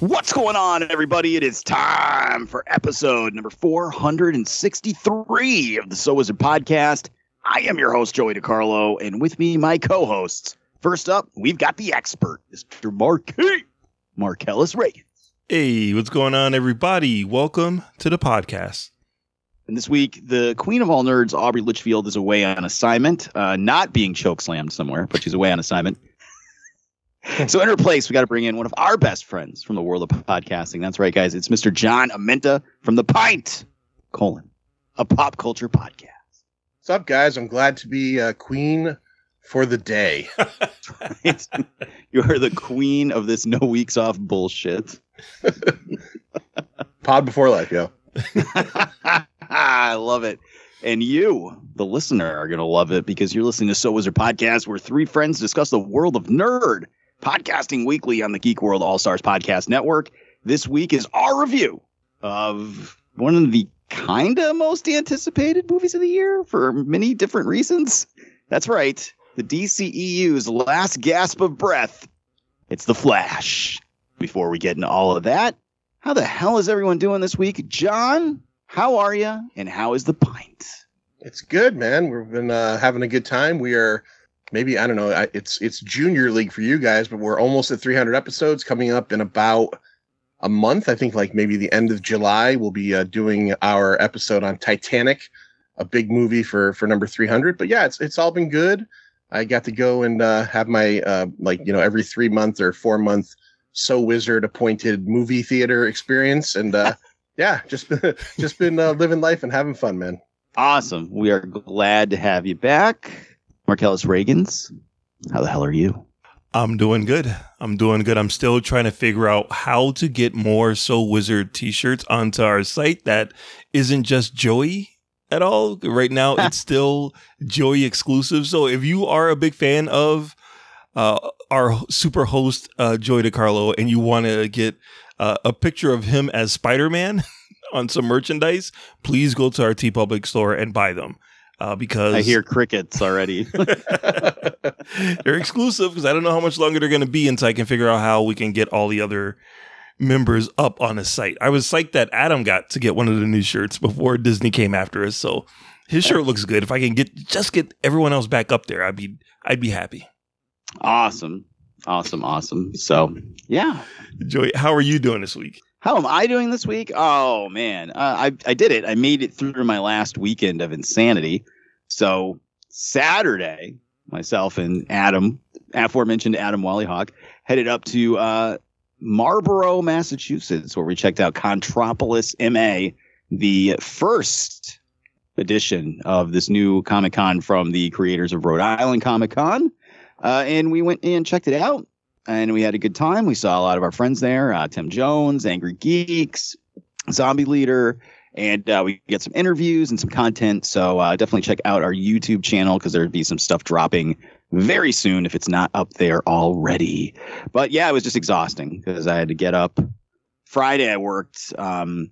What's going on, everybody? It is time for episode number 463 of the So Wizard podcast. I am your host, Joey DiCarlo, and with me, my co hosts. First up, we've got the expert, Mr. Marquis Marcellus Reagan. Hey, what's going on, everybody? Welcome to the podcast. And this week, the queen of all nerds, Aubrey Litchfield, is away on assignment, uh, not being chokeslammed somewhere, but she's away on assignment. So in her place, we got to bring in one of our best friends from the world of podcasting. That's right, guys. It's Mr. John Amenta from The Pint, colon, a pop culture podcast. What's up, guys? I'm glad to be uh, queen for the day. Right? you are the queen of this no weeks off bullshit. Pod before life, yo. I love it. And you, the listener, are going to love it because you're listening to So Wizard Podcast, where three friends discuss the world of nerd, podcasting weekly on the Geek World All Stars Podcast Network. This week is our review of one of the kind of most anticipated movies of the year for many different reasons. That's right. The DCEU's last gasp of breath. It's The Flash. Before we get into all of that, how the hell is everyone doing this week? John, how are you? And how is the pint? It's good, man. We've been uh, having a good time. We are maybe I don't know. I- It's it's junior league for you guys, but we're almost at 300 episodes. Coming up in about a month, I think, like maybe the end of July, we'll be uh, doing our episode on Titanic, a big movie for for number 300. But yeah, it's it's all been good. I got to go and uh, have my uh, like you know every three month or four month so wizard appointed movie theater experience, and uh, yeah, just just been uh, living life and having fun, man. Awesome. We are glad to have you back. Marcellus Reagans, how the hell are you? I'm doing good. I'm doing good. I'm still trying to figure out how to get more So Wizard t shirts onto our site that isn't just Joey at all. Right now, it's still Joey exclusive. So if you are a big fan of uh, our super host, uh, Joey DiCarlo, and you want to get uh, a picture of him as Spider Man on some merchandise, please go to our TeePublic store and buy them. Uh, because I hear crickets already. they're exclusive because I don't know how much longer they're going to be until I can figure out how we can get all the other members up on the site. I was psyched that Adam got to get one of the new shirts before Disney came after us, so his shirt looks good. If I can get just get everyone else back up there, I'd be I'd be happy. awesome. Awesome. Awesome. So, yeah. Joey, how are you doing this week? How am I doing this week? Oh, man. Uh, I, I did it. I made it through my last weekend of insanity. So, Saturday, myself and Adam, aforementioned Adam Wallyhawk, headed up to uh, Marlborough, Massachusetts, where we checked out Contropolis MA, the first edition of this new Comic Con from the creators of Rhode Island Comic Con. Uh, and we went and checked it out, and we had a good time. We saw a lot of our friends there uh, Tim Jones, Angry Geeks, Zombie Leader, and uh, we get some interviews and some content. So uh, definitely check out our YouTube channel because there'll be some stuff dropping very soon if it's not up there already. But yeah, it was just exhausting because I had to get up. Friday, I worked. Um,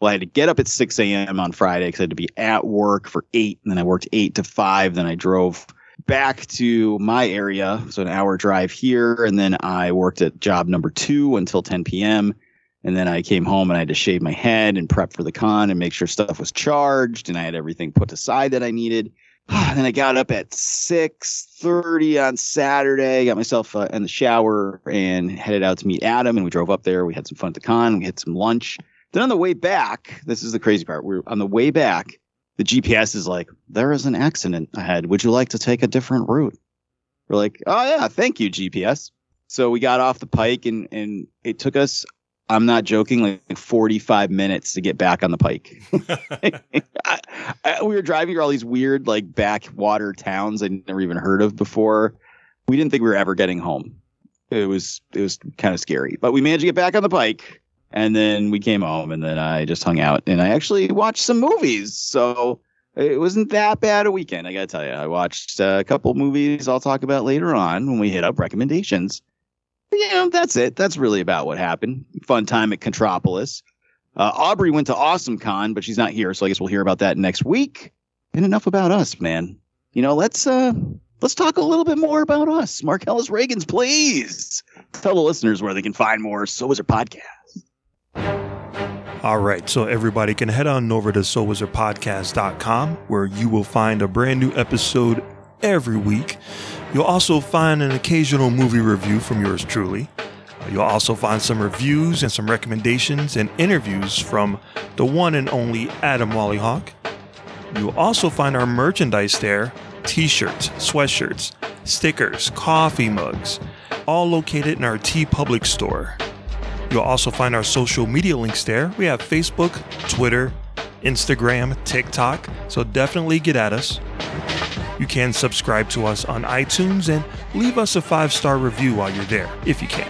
well, I had to get up at 6 a.m. on Friday because I had to be at work for 8. And then I worked 8 to 5. Then I drove back to my area. So an hour drive here. And then I worked at job number two until 10 p.m. And then I came home and I had to shave my head and prep for the con and make sure stuff was charged. And I had everything put aside that I needed. And then I got up at 6.30 on Saturday, got myself uh, in the shower and headed out to meet Adam. And we drove up there. We had some fun at the con. We had some lunch. Then on the way back, this is the crazy part. We're on the way back. The GPS is like, there is an accident ahead. Would you like to take a different route? We're like, oh yeah, thank you, GPS. So we got off the pike and, and it took us I'm not joking, like 45 minutes to get back on the pike. I, I, we were driving through all these weird, like backwater towns I'd never even heard of before. We didn't think we were ever getting home. It was it was kind of scary, but we managed to get back on the pike, and then we came home, and then I just hung out, and I actually watched some movies. So it wasn't that bad a weekend. I gotta tell you, I watched a couple movies. I'll talk about later on when we hit up recommendations you know, that's it. That's really about what happened. Fun time at Contropolis. Uh, Aubrey went to Awesome Con, but she's not here, so I guess we'll hear about that next week. And enough about us, man. You know, let's uh let's talk a little bit more about us. Marcellus Reagans, please tell the listeners where they can find more So Wizard podcast. All right, so everybody can head on over to SoWizardPodcast.com where you will find a brand new episode every week. You'll also find an occasional movie review from yours truly. You'll also find some reviews and some recommendations and interviews from the one and only Adam Wallyhawk. You'll also find our merchandise there t shirts, sweatshirts, stickers, coffee mugs, all located in our TeePublic store. You'll also find our social media links there. We have Facebook, Twitter, Instagram, TikTok, so definitely get at us. You can subscribe to us on iTunes and leave us a five star review while you're there, if you can.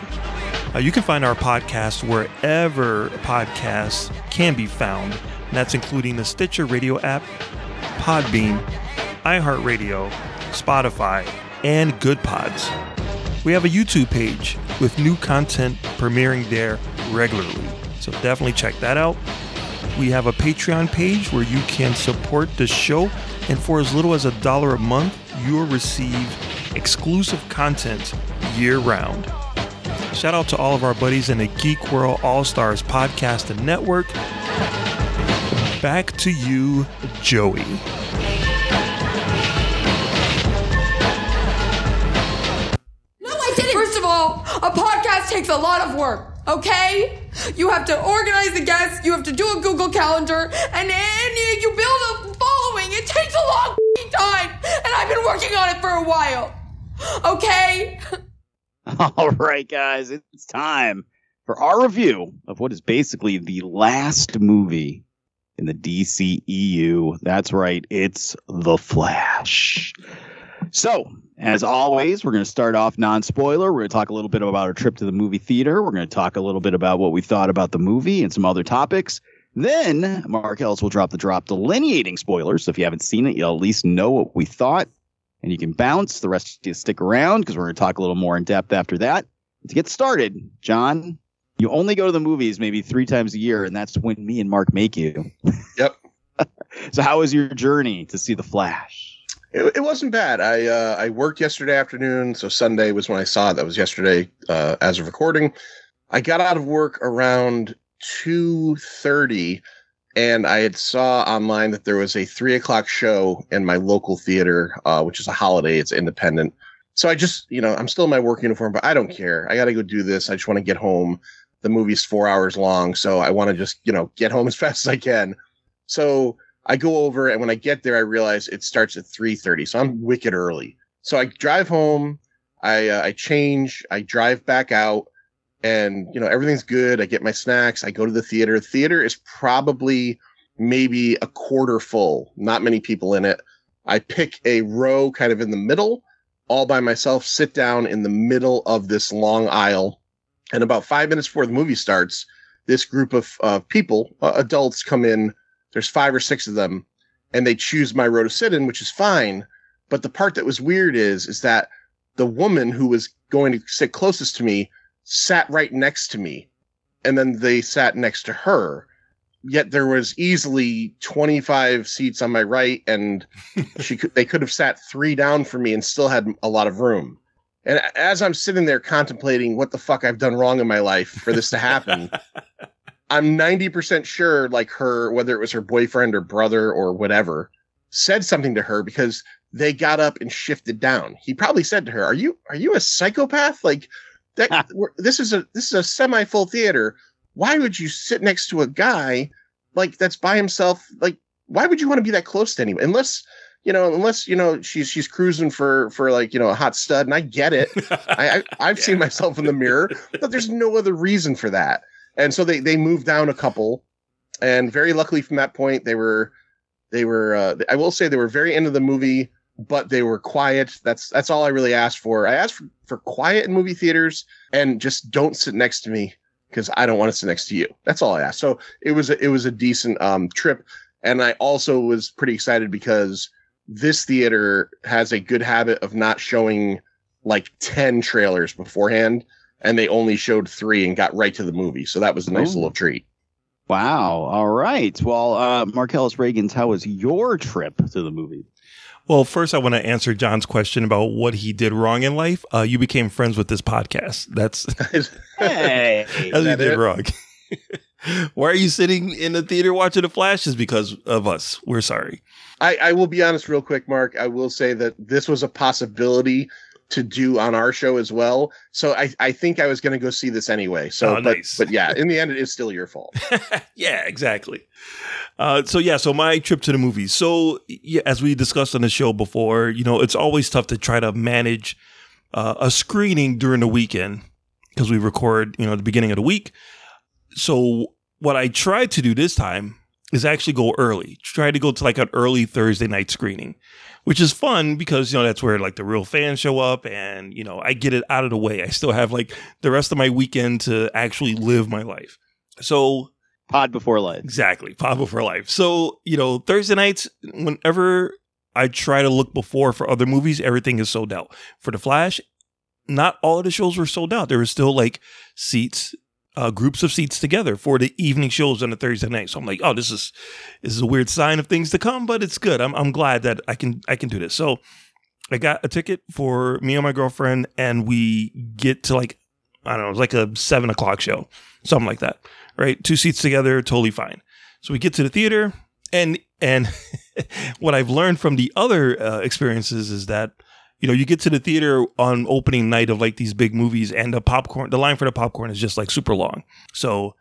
Uh, you can find our podcast wherever podcasts can be found, and that's including the Stitcher Radio app, Podbean, iHeartRadio, Spotify, and Goodpods. We have a YouTube page with new content premiering there regularly, so definitely check that out. We have a Patreon page where you can support the show and for as little as a dollar a month, you'll receive exclusive content year round. Shout out to all of our buddies in the Geek World All Stars podcast and network. Back to you, Joey. Takes a lot of work. Okay? You have to organize the guests, you have to do a Google Calendar, and then you build a following. It takes a long time, and I've been working on it for a while. Okay? All right, guys, it's time for our review of what is basically the last movie in the DCEU. That's right, it's The Flash. So, as always, we're going to start off non spoiler. We're going to talk a little bit about our trip to the movie theater. We're going to talk a little bit about what we thought about the movie and some other topics. Then Marcellus will drop the drop delineating spoilers. So if you haven't seen it, you'll at least know what we thought. And you can bounce. The rest of you stick around because we're going to talk a little more in depth after that. To get started, John, you only go to the movies maybe three times a year, and that's when me and Mark make you. Yep. so how was your journey to see The Flash? It, it wasn't bad. I uh, I worked yesterday afternoon, so Sunday was when I saw it. That was yesterday uh, as of recording. I got out of work around two thirty, and I had saw online that there was a three o'clock show in my local theater, uh, which is a holiday. It's independent. So I just, you know, I'm still in my work uniform, but I don't care. I got to go do this. I just want to get home. The movie's four hours long, so I want to just, you know, get home as fast as I can. So I go over and when I get there, I realize it starts at 3:30. So I'm wicked early. So I drive home, I uh, I change, I drive back out, and you know everything's good. I get my snacks. I go to the theater. Theater is probably maybe a quarter full. Not many people in it. I pick a row kind of in the middle, all by myself. Sit down in the middle of this long aisle, and about five minutes before the movie starts, this group of uh, people, uh, adults, come in there's five or six of them, and they choose my row to sit in, which is fine. But the part that was weird is is that the woman who was going to sit closest to me sat right next to me, and then they sat next to her. Yet there was easily 25 seats on my right, and she could they could have sat three down for me and still had a lot of room. And as I'm sitting there contemplating what the fuck I've done wrong in my life for this to happen, I'm 90% sure, like her, whether it was her boyfriend or brother or whatever, said something to her because they got up and shifted down. He probably said to her, "Are you are you a psychopath? Like that? this is a this is a semi full theater. Why would you sit next to a guy like that's by himself? Like why would you want to be that close to anyone? Unless you know, unless you know she's she's cruising for for like you know a hot stud, and I get it. I, I have yeah. seen myself in the mirror, but there's no other reason for that. And so they they moved down a couple, and very luckily from that point they were they were uh, I will say they were very into the movie, but they were quiet. That's that's all I really asked for. I asked for, for quiet in movie theaters and just don't sit next to me because I don't want to sit next to you. That's all I asked. So it was a, it was a decent um, trip, and I also was pretty excited because this theater has a good habit of not showing like 10 trailers beforehand and they only showed three and got right to the movie so that was a nice Ooh. little treat Wow. All right. Well, uh, Marcellus Reagans, how was your trip to the movie? Well, first, I want to answer John's question about what he did wrong in life. Uh, you became friends with this podcast. That's Hey. that's what you did it? wrong. Why are you sitting in the theater watching The Flash? Is because of us. We're sorry. I, I will be honest real quick mark i will say that this was a possibility to do on our show as well so i, I think i was going to go see this anyway so Oh, but, nice. but yeah in the end it is still your fault yeah, exactly. Uh, so yeah, so my trip to the movies. So yeah, as we discussed on the show before, you know, it's always tough to try to manage uh, a screening during the weekend because we record, you know, the beginning of the week. So what I tried to do this time is actually go early. Try to go to like an early Thursday night screening, which is fun because you know that's where like the real fans show up and you know I get it out of the way. I still have like the rest of my weekend to actually live my life. So Pod before life. Exactly. pod before life. So, you know, Thursday nights, whenever I try to look before for other movies, everything is sold out. For The Flash, not all of the shows were sold out. There were still like seats, uh, groups of seats together for the evening shows on a Thursday night. So I'm like, oh, this is this is a weird sign of things to come, but it's good. I'm I'm glad that I can I can do this. So I got a ticket for me and my girlfriend, and we get to like I don't know, it was like a seven o'clock show, something like that. Right, two seats together, totally fine. So we get to the theater, and and what I've learned from the other uh, experiences is that you know you get to the theater on opening night of like these big movies, and the popcorn, the line for the popcorn is just like super long. So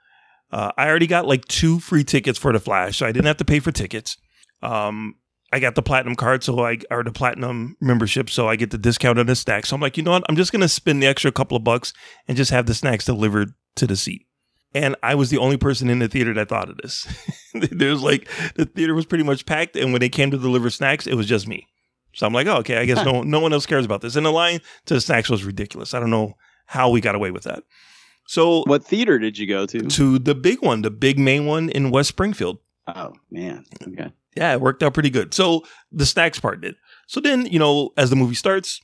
uh, I already got like two free tickets for the Flash, so I didn't have to pay for tickets. Um, I got the platinum card, so I or the platinum membership, so I get the discount on the snacks. So I'm like, you know what? I'm just gonna spend the extra couple of bucks and just have the snacks delivered to the seat. And I was the only person in the theater that thought of this. There's like the theater was pretty much packed, and when they came to deliver snacks, it was just me. So I'm like, oh, okay, I guess no no one else cares about this. And the line to the snacks was ridiculous. I don't know how we got away with that. So What theater did you go to? to the big one, the big main one in West Springfield. Oh man. Okay. Yeah, it worked out pretty good. So the snacks part did. So then, you know, as the movie starts,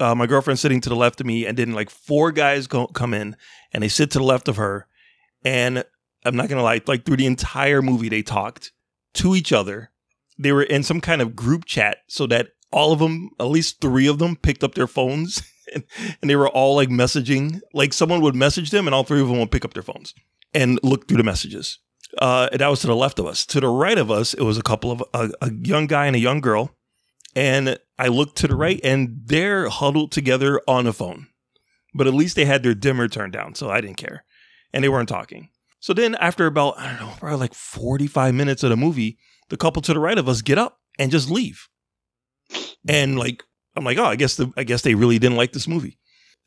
uh, my girlfriend's sitting to the left of me, and then like four guys go, come in, and they sit to the left of her. And I'm not gonna lie, like through the entire movie, they talked to each other. They were in some kind of group chat, so that all of them, at least three of them, picked up their phones, and, and they were all like messaging. Like someone would message them, and all three of them would pick up their phones and look through the messages. Uh, and that was to the left of us. To the right of us, it was a couple of a, a young guy and a young girl. And I looked to the right, and they're huddled together on a phone. But at least they had their dimmer turned down, so I didn't care. And they weren't talking. So then, after about I don't know, probably like forty-five minutes of the movie, the couple to the right of us get up and just leave. And like, I'm like, oh, I guess the I guess they really didn't like this movie.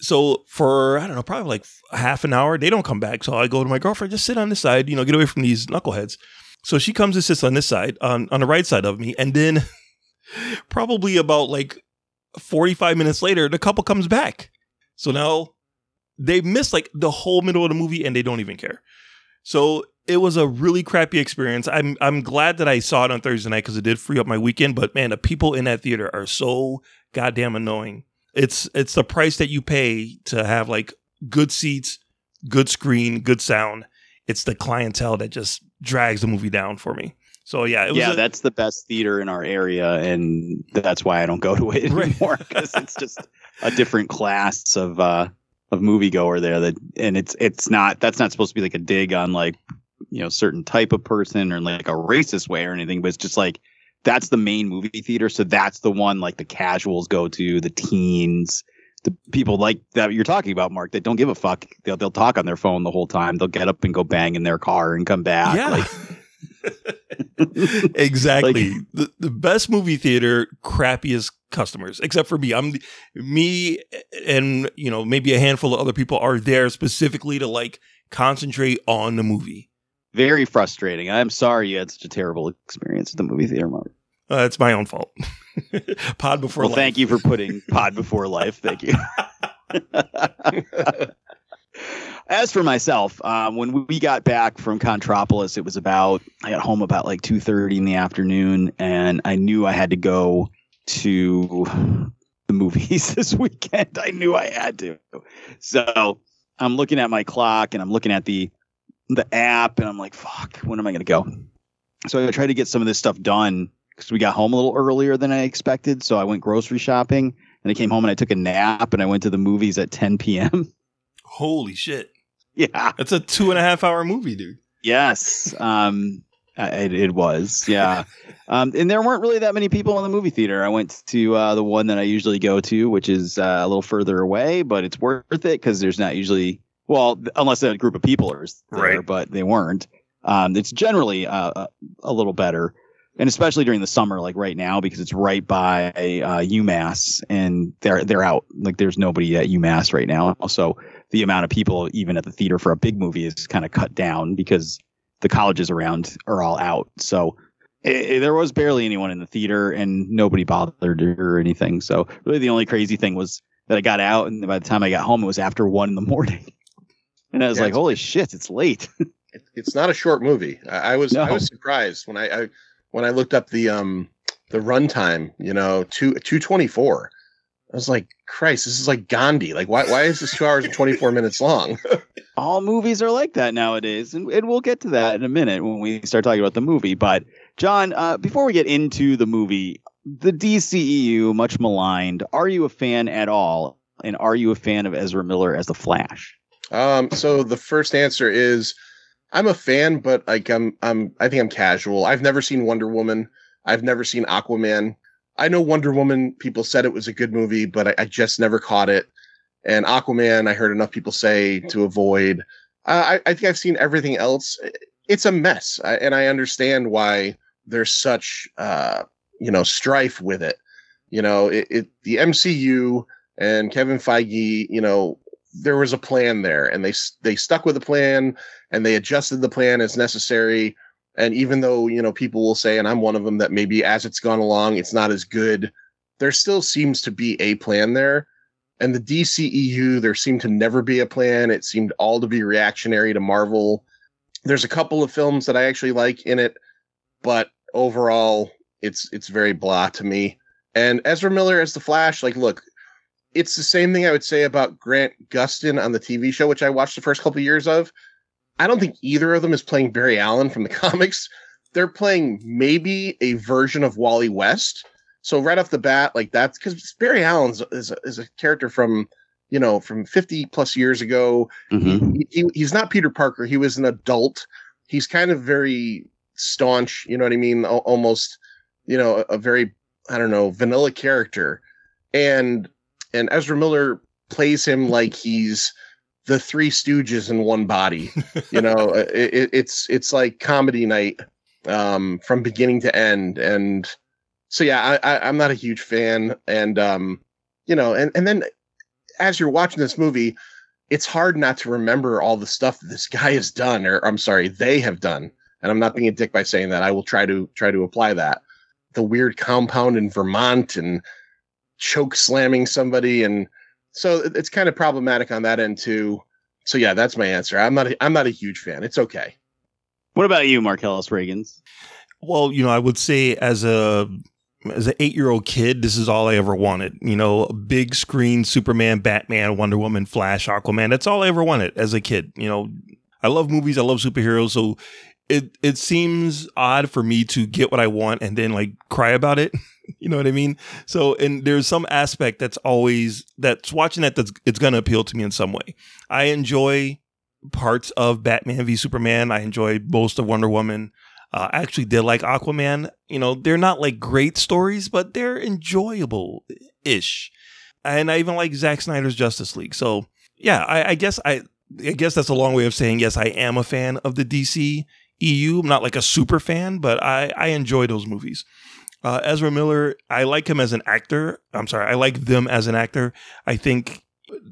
So for I don't know, probably like half an hour, they don't come back. So I go to my girlfriend, just sit on this side, you know, get away from these knuckleheads. So she comes and sits on this side, on on the right side of me, and then probably about like 45 minutes later, the couple comes back. So now they missed like the whole middle of the movie and they don't even care. So it was a really crappy experience. I'm I'm glad that I saw it on Thursday night because it did free up my weekend. But man, the people in that theater are so goddamn annoying. It's it's the price that you pay to have like good seats, good screen, good sound. It's the clientele that just drags the movie down for me. So yeah, it was yeah, a- that's the best theater in our area, and that's why I don't go to it Right. anymore because it's just a different class of uh of moviegoer there. That and it's it's not that's not supposed to be like a dig on like you know certain type of person or like a racist way or anything, but it's just like that's the main movie theater, so that's the one like the casuals go to, the teens. The people like that you're talking about, Mark, that don't give a fuck. They'll they'll talk on their phone the whole time. They'll get up and go bang in their car and come back. yeah. Like, exactly. the the best movie theater, crappiest customers, except for me. I'm me and you know maybe a handful of other people are there specifically to like concentrate on the movie. Very frustrating. I'm sorry you had such a terrible experience at the movie theater, Mark. Uh, it's my own fault. Pod before Well, life. thank you for putting Pod before life. Thank you. As for myself, um, when we got back from Contropolis, it was about I got home about like two thirty in the afternoon, and I knew I had to go to the movies this weekend. I knew I had to. So I'm looking at my clock and I'm looking at the the app, and I'm like, "Fuck, when am I going to go?" So I tried to get some of this stuff done because we got home a little earlier than I expected. So I went grocery shopping, and I came home and I took a nap, and I went to the movies at 10 p.m. Holy shit. yeah. That's a two and a half hour movie, dude. Yes. Um, it, it was. Yeah. um, and there weren't really that many people in the movie theater. I went to uh, the one that I usually go to, which is uh, a little further away, but it's worth it because there's not usually, well, unless a group of people are there, Right. but they weren't. Um, it's generally uh, a, a little better. And especially during the summer, like right now, because it's right by uh, UMass, and they're they're out. Like there's nobody at UMass right now. Also, the amount of people even at the theater for a big movie is kind of cut down because the colleges around are all out. So eh, there was barely anyone in the theater and nobody bothered or anything. So really the only crazy thing was that I got out and by the time I got home, it was after one in the morning. And I was Yeah, like, holy shit, it's late. It's not a short movie. I, I was I was surprised when I, I when I looked up the um the runtime. You know, two two twenty four. I was like, Christ, this is like Gandhi. Like, why why is this two hours and twenty four minutes long? all movies are like that nowadays. And, and we'll get to that in a minute when we start talking about the movie. But John, uh, before we get into the movie, the DCEU, much maligned, are you a fan at all? And are you a fan of Ezra Miller as the Flash? Um, so the first answer is I'm a fan, but like I'm I'm I think I'm casual. I've never seen Wonder Woman. I've never seen Aquaman. I know Wonder Woman, people said it was a good movie, but I, I just never caught it. And Aquaman, I heard enough people say to avoid. I, I think I've seen everything else. It's a mess, I, and I understand why there's such uh, you know strife with it. You know, it, it the MCU and Kevin Feige, you know, there was a plan there, and they they stuck with the plan, and they adjusted the plan as necessary. And even though you know people will say, and I'm one of them, that maybe as it's gone along, it's not as good. There still seems to be a plan there. And the DCEU, there seemed to never be a plan. It seemed all to be reactionary to Marvel. There's a couple of films that I actually like in it, but overall, it's it's very blah to me. And Ezra Miller as the Flash, like, look, it's the same thing I would say about Grant Gustin on the TV show, which I watched the first couple years of. I don't think either of them is playing Barry Allen from the comics. They're playing maybe a version of Wally West. So right off the bat, like that's because Barry Allen is a, is a character from, you know, from 50 plus years ago. Mm-hmm. He, he, he's not Peter Parker. He was an adult. He's kind of very staunch. You know what I mean? Al- almost, you know, a, a very I don't know vanilla character, and and Ezra Miller plays him like he's the Three Stooges in one body. You know, it, it, it's it's like comedy night um, from beginning to end, and so yeah, I, I, I'm not a huge fan, and um, you know, and and then as you're watching this movie, it's hard not to remember all the stuff that this guy has done, or I'm sorry, they have done. And I'm not being a dick by saying that. I will try to try to apply that. The weird compound in Vermont and choke slamming somebody, and so it's kind of problematic on that end too. So yeah, that's my answer. I'm not a, I'm not a huge fan. It's okay. What about you, Marcellus Reagans? Well, you know, I would say as a as an eight year old kid, this is all I ever wanted. You know, a big screen Superman, Batman, Wonder Woman, Flash, Aquaman. That's all I ever wanted as a kid. You know, I love movies. I love superheroes. So it it seems odd for me to get what I want and then like cry about it. you know what I mean? So and there's some aspect that's always that's watching that that's it's gonna appeal to me in some way. I enjoy parts of Batman v Superman. I enjoy most of Wonder Woman. Uh, I actually did like Aquaman. You know, they're not like great stories, but they're enjoyable ish. And I even like Zack Snyder's Justice League. So yeah, I, I guess I I guess that's a long way of saying yes, I am a fan of the DC EU. I'm not like a super fan, but I, I enjoy those movies. Uh, Ezra Miller, I like him as an actor. I'm sorry, I like them as an actor. I think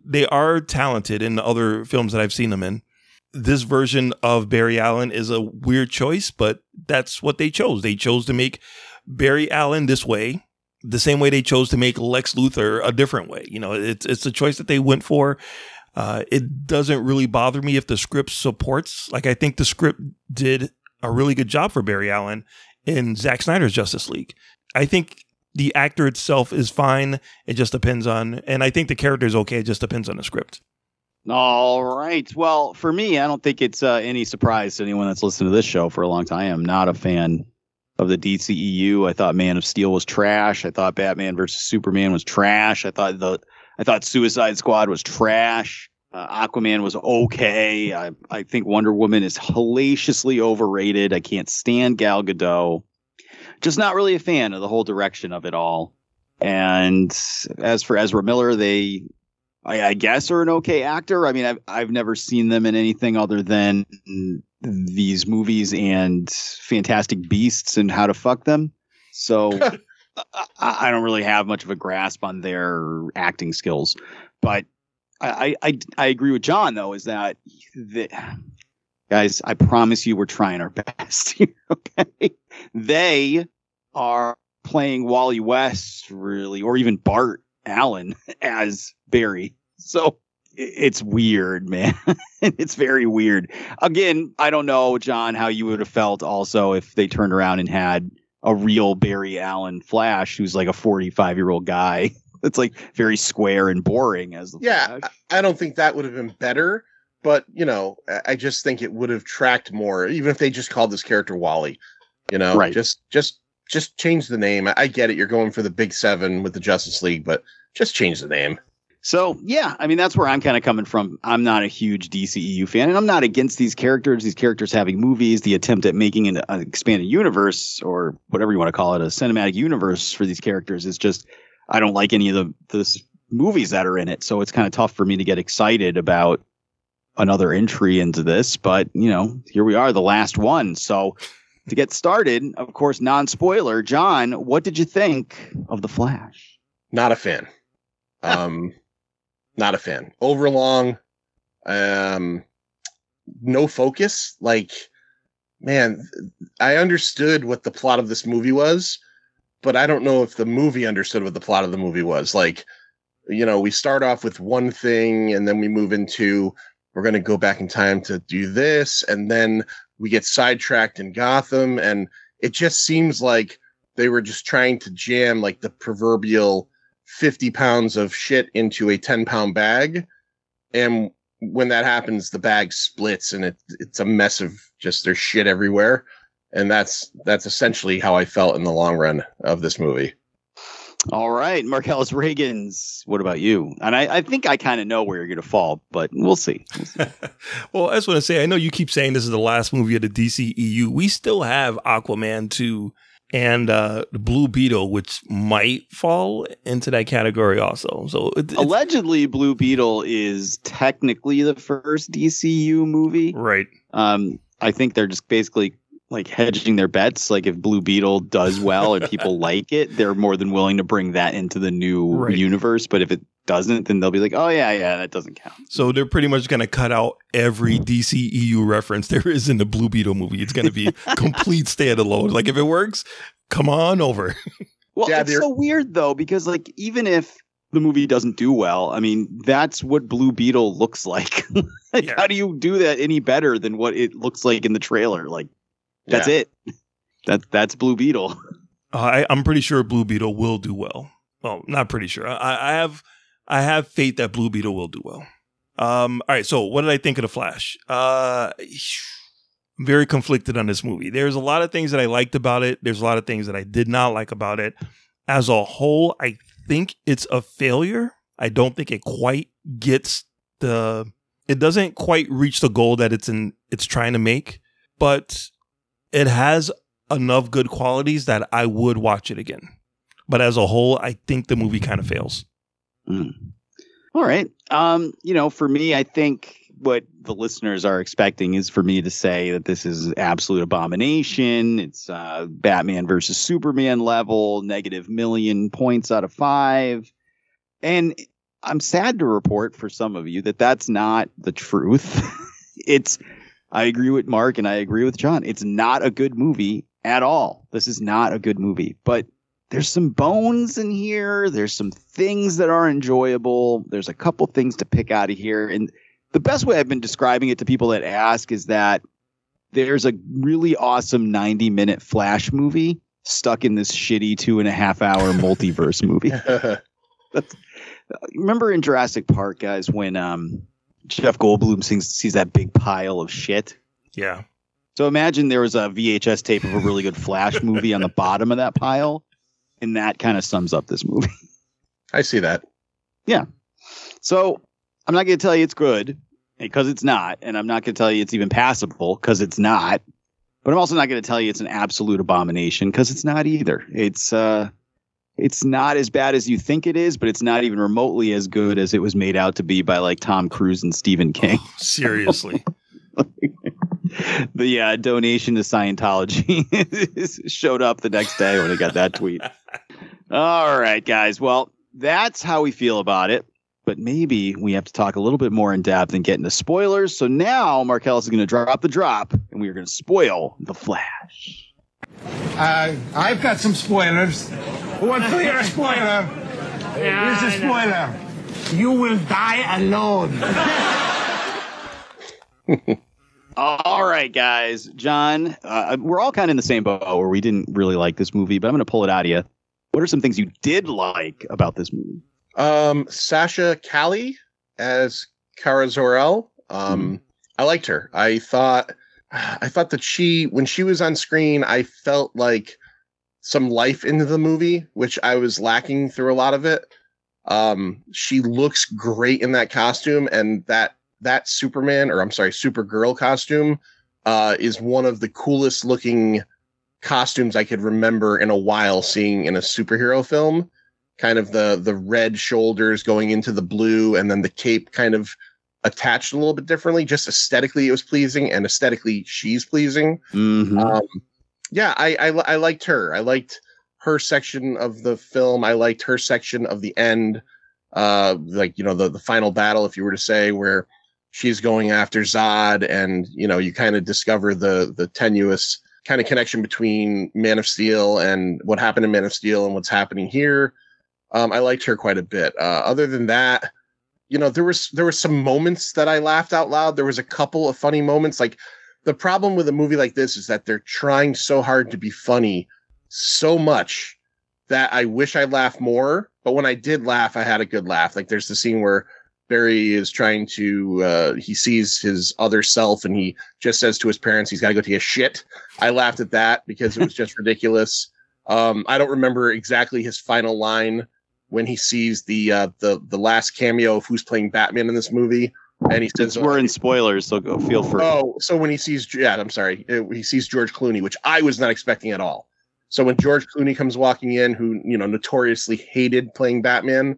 they are talented in the other films that I've seen them in. this version of Barry Allen is a weird choice, but that's what they chose. They chose to make Barry Allen this way, the same way they chose to make Lex Luthor a different way. You know, it's it's a choice that they went for. Uh, it doesn't really bother me if the script supports. Like I think the script did a really good job for Barry Allen in Zack Snyder's Justice League. I think the actor itself is fine. It just depends on, and I think the character is okay. It just depends on the script. All right. Well, for me, I don't think it's uh, any surprise to anyone that's listened to this show for a long time. I am not a fan of the DCEU. I thought Man of Steel was trash. I thought Batman versus Superman was trash. I thought the I thought Suicide Squad was trash. Uh, Aquaman was okay. I, I think Wonder Woman is hellaciously overrated. I can't stand Gal Gadot. Just not really a fan of the whole direction of it all. And as for Ezra Miller, they, I, I guess, are an okay actor. I mean, I've I've never seen them in anything other than these movies and Fantastic Beasts and How to Fuck Them. So I, I don't really have much of a grasp on their acting skills, but I, I I agree with John though. Is that the guys? I promise you, we're trying our best. Okay, they are playing Wally West really, or even Bart Allen as Barry. So it's weird, man. it's very weird. Again, I don't know, John, how you would have felt also if they turned around and had a real Barry Allen Flash, who's like a 45 year old guy. It's like very square and boring as the Yeah, Flash. I don't think that would have been better, but you know, I- just think it would have tracked more, even if they just called this character Wally. You know, Right. just just just change the name. I- I get it, you're going for the big seven with the Justice League, but just change the name. So yeah, I mean that's where I'm kind of coming from. I'm not a huge DCEU fan, and I'm not against these characters. These characters having movies, the attempt at making an, an expanded universe or whatever you want to call it, a cinematic universe for these characters is just I don't like any of the the movies that are in it. So it's kind of tough for me to get excited about another entry into this. But you know, here we are, the last one. So to get started, of course, non spoiler, John, what did you think of the Flash? Not a fan. Um not a fan. Overlong, um no focus. Like, man, I understood what the plot of this movie was, but I don't know if the movie understood what the plot of the movie was. Like, you know, we start off with one thing and then we move into we're going to go back in time to do this and then we get sidetracked in Gotham and it just seems like they were just trying to jam like the proverbial 50 pounds of shit into a 10 pound bag and when that happens the bag splits and it it's a mess of just there's shit everywhere and that's that's essentially how I felt in the long run of this movie. All right, Marcellus Reagan's. What about you? And I, I think I kind of know where you're going to fall, but we'll see. We'll see. well, I just want to say, I know you keep saying this is the last movie of the DCEU. We still have Aquaman 2 and uh, the Blue Beetle, which might fall into that category also. So it, Allegedly, Blue Beetle is technically the first DCU movie. right. Um, I think they're just basically like hedging their bets. Like if Blue Beetle does well and people like it, they're more than willing to bring that into the new Right. universe. But if it doesn't, then they'll be like, "Oh yeah, yeah, that doesn't count." So they're pretty much going to cut out every DCEU reference there is in the Blue Beetle movie. It's going to be complete standalone. Like if it works, come on over. Well, Yeah, it's they're- so weird though because like even if the movie doesn't do well, I mean that's what Blue Beetle looks like. like Yeah. How do you do that any better than what it looks like in the trailer? Like that's Yeah. it. That that's Blue Beetle. Uh, I, I'm pretty sure Blue Beetle will do well. Well, not pretty sure. I, I have I have faith that Blue Beetle will do well. Um, all right. So, what did I think of the Flash? Uh, I'm very conflicted on this movie. There's a lot of things that I liked about it. There's a lot of things that I did not like about it. As a whole, I think it's a failure. I don't think it quite gets the. It doesn't quite reach the goal that it's in. It's trying to make, but it has enough good qualities that I would watch it again. But as a whole, I think the movie kind of fails. Mm. All right. Um, you know, for me, I think what the listeners are expecting is for me to say that this is absolute abomination. It's uh, Batman versus Superman level, negative million points out of five. And I'm sad to report for some of you that that's not the truth. it's I agree with Mark and I agree with John. It's not a good movie at all. This is not a good movie, but there's some bones in here. There's some things that are enjoyable. There's a couple things to pick out of here. And the best way I've been describing it to people that ask is that there's a really awesome 90 minute flash movie stuck in this shitty two and a half hour multiverse movie. That's, remember in Jurassic Park, guys, when um, Jeff Goldblum sees, sees that big pile of shit? Yeah. So imagine there was a VHS tape of a really good Flash movie on the bottom of that pile, and that kind of sums up this movie. I see that. Yeah. So I'm not going to tell you it's good because it's not, and I'm not going to tell you it's even passable because it's not. But I'm also not going to tell you it's an absolute abomination because it's not either. It's uh, it's not as bad as you think it is, but it's not even remotely as good as it was made out to be by like Tom Cruise and Stephen King. Oh, seriously. the uh, donation to Scientology showed up the next day when I got that tweet. All right, guys. Well, that's how we feel about it. But maybe we have to talk a little bit more in depth and get into spoilers. So now Marcellus is going to drop the drop, and we are going to spoil the Flash. Uh, I've got some spoilers. Who clear to hear a spoiler? Here's a spoiler. You will die alone. All right, guys. John, uh, we're all kind of in the same boat where we didn't really like this movie, but I'm going to pull it out of you. What are some things you did like about this movie? Um, Sasha Calle as Kara Zor-El. Um, I liked her. I thought, I thought that she, when she was on screen, I felt like some life into the movie, which I was lacking through a lot of it. Um, she looks great in that costume, and that that Superman, or I'm sorry, Supergirl costume, uh, is one of the coolest looking costumes I could remember in a while seeing in a superhero film. Kind of the the red shoulders going into the blue, and then the cape kind of attached a little bit differently. Just aesthetically, it was pleasing, and aesthetically, she's pleasing. Mm-hmm. Um, yeah, I, I I liked her. I liked her section of the film. I liked her section of the end, uh, like you know the the final battle, if you were to say, where she's going after Zod, and you know you kind of discover the the tenuous kind of connection between Man of Steel and what happened in Man of Steel and what's happening here. Um, I liked her quite a bit. Uh, other than that, you know, there was there were some moments that I laughed out loud. There was a couple of funny moments. Like the problem with a movie like this is that they're trying so hard to be funny so much that I wish I laughed more. But when I did laugh, I had a good laugh. Like there's the scene where Barry is trying to uh, he sees his other self and he just says to his parents he's got to go take a shit. I laughed at that because it was just ridiculous. Um, I don't remember exactly his final line when he sees the uh, the the last cameo of who's playing Batman in this movie, and he says We're in spoilers, so go feel free. Oh, so when he sees, yeah, I'm sorry, uh, he sees George Clooney, which I was not expecting at all. So when George Clooney comes walking in, who you know notoriously hated playing Batman,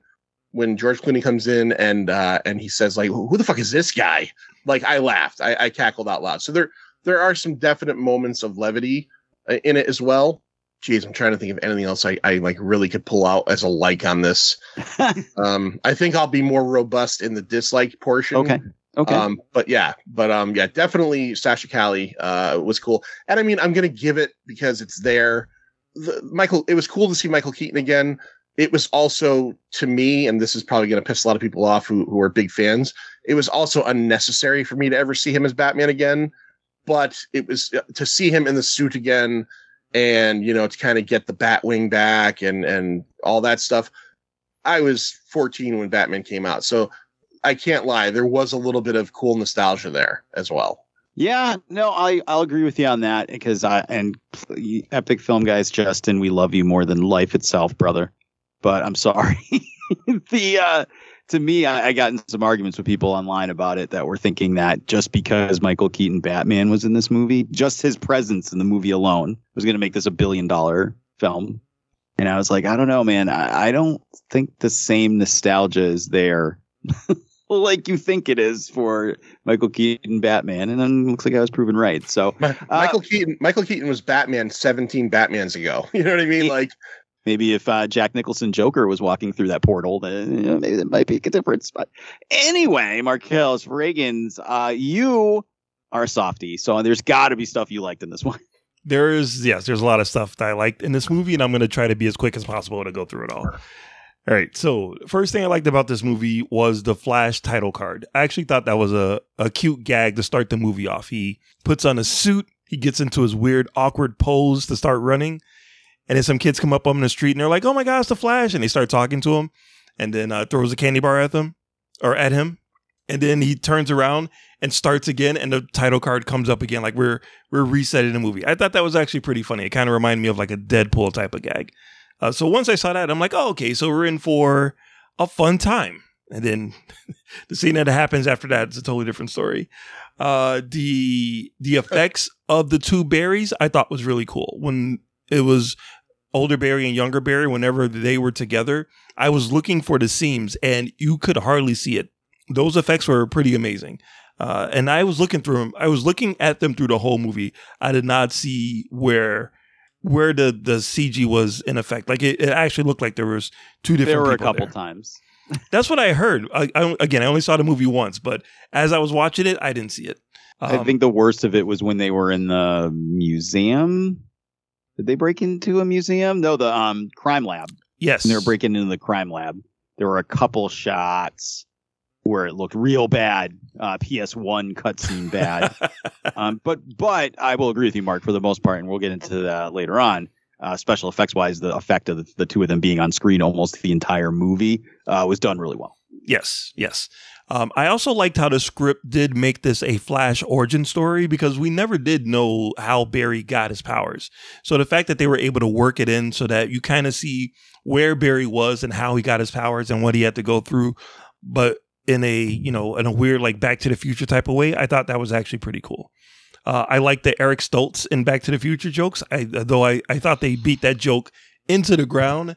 when George Clooney comes in and uh, and he says like, "Who the fuck is this guy?" Like I laughed, I, I cackled out loud. So there there are some definite moments of levity uh, in it as well. Geez, I'm trying to think of anything else I, I like really could pull out as a like on this. um, I think I'll be more robust in the dislike portion. Okay. Okay. Um, but yeah, but um, yeah, definitely Sasha Calle uh was cool, and I mean, I'm gonna give it because it's there. The, Michael, it was cool to see Michael Keaton again. It was also to me, and this is probably gonna piss a lot of people off who who are big fans. It was also unnecessary for me to ever see him as Batman again, but it was uh, to see him in the suit again, and you know to kind of get the Batwing back and and all that stuff. I was 14 when Batman came out, so I can't lie. There was a little bit of cool nostalgia there as well. Yeah, no, I I'll agree with you on that because I and epic film guys, Justin, we love you more than life itself, brother. But I'm sorry. the uh to me, I, I got in some arguments with people online about it that were thinking that just because Michael Keaton Batman was in this movie, just his presence in the movie alone was going to make this a billion dollar film. And I was like, I don't know, man. I, I don't think the same nostalgia is there like you think it is for Michael Keaton Batman, and then looks like I was proven right. So uh, Michael Keaton, Michael Keaton was Batman 17 Batmans ago. You know what I mean? Like maybe if uh, Jack Nicholson Joker was walking through that portal, then you know, maybe that might be a difference. But anyway, Marcellus Reagans, uh, you are a softie. So there's got to be stuff you liked in this one. There is yes, there's a lot of stuff that I liked in this movie, and I'm going to try to be as quick as possible to go through it all. All right. So first thing I liked about this movie was the Flash title card. I actually thought that was a, a cute gag to start the movie off. He puts on a suit, he gets into his weird, awkward pose to start running. And then some kids come up on the street and they're like, oh my God, it's the Flash. And they start talking to him and then uh, throws a candy bar at them or at him. And then he turns around and starts again and the title card comes up again. Like we're we're resetting the movie. I thought that was actually pretty funny. It kind of reminded me of like a Deadpool type of gag. Uh, so once I saw that, I'm like, oh, okay, so we're in for a fun time. And then the scene that happens after that is a totally different story. Uh, the the effects of the two Barrys I thought was really cool. When it was older Barry and younger Barry, whenever they were together, I was looking for the seams and you could hardly see it. Those effects were pretty amazing. Uh, and I was looking through them. I was looking at them through the whole movie. I did not see where where the the CG was in effect. Like it, it actually looked like there was two different. There were a couple there. times. That's what I heard. I, I, again, I only saw the movie once, but as I was watching it, I didn't see it. I Um, think the worst of it was when they were in the museum. Did they break into a museum? No, the um crime lab. yes, When they were breaking into the crime lab. There were a couple shots where it looked real bad. Uh, PS1 cutscene bad. um, but but I will agree with you, Mark, for the most part, and we'll get into that later on. Uh, special effects wise, the effect of the, the two of them being on screen almost the entire movie uh, was done really well. Yes, yes. Um, I also liked how the script did make this a Flash origin story because we never did know how Barry got his powers. So the fact that they were able to work it in so that you kind of see where Barry was and how he got his powers and what he had to go through, but in a you know in a weird like Back to the Future type of way, I thought that was actually pretty cool. Uh, I like the Eric Stoltz in Back to the Future jokes. I though I, I thought they beat that joke into the ground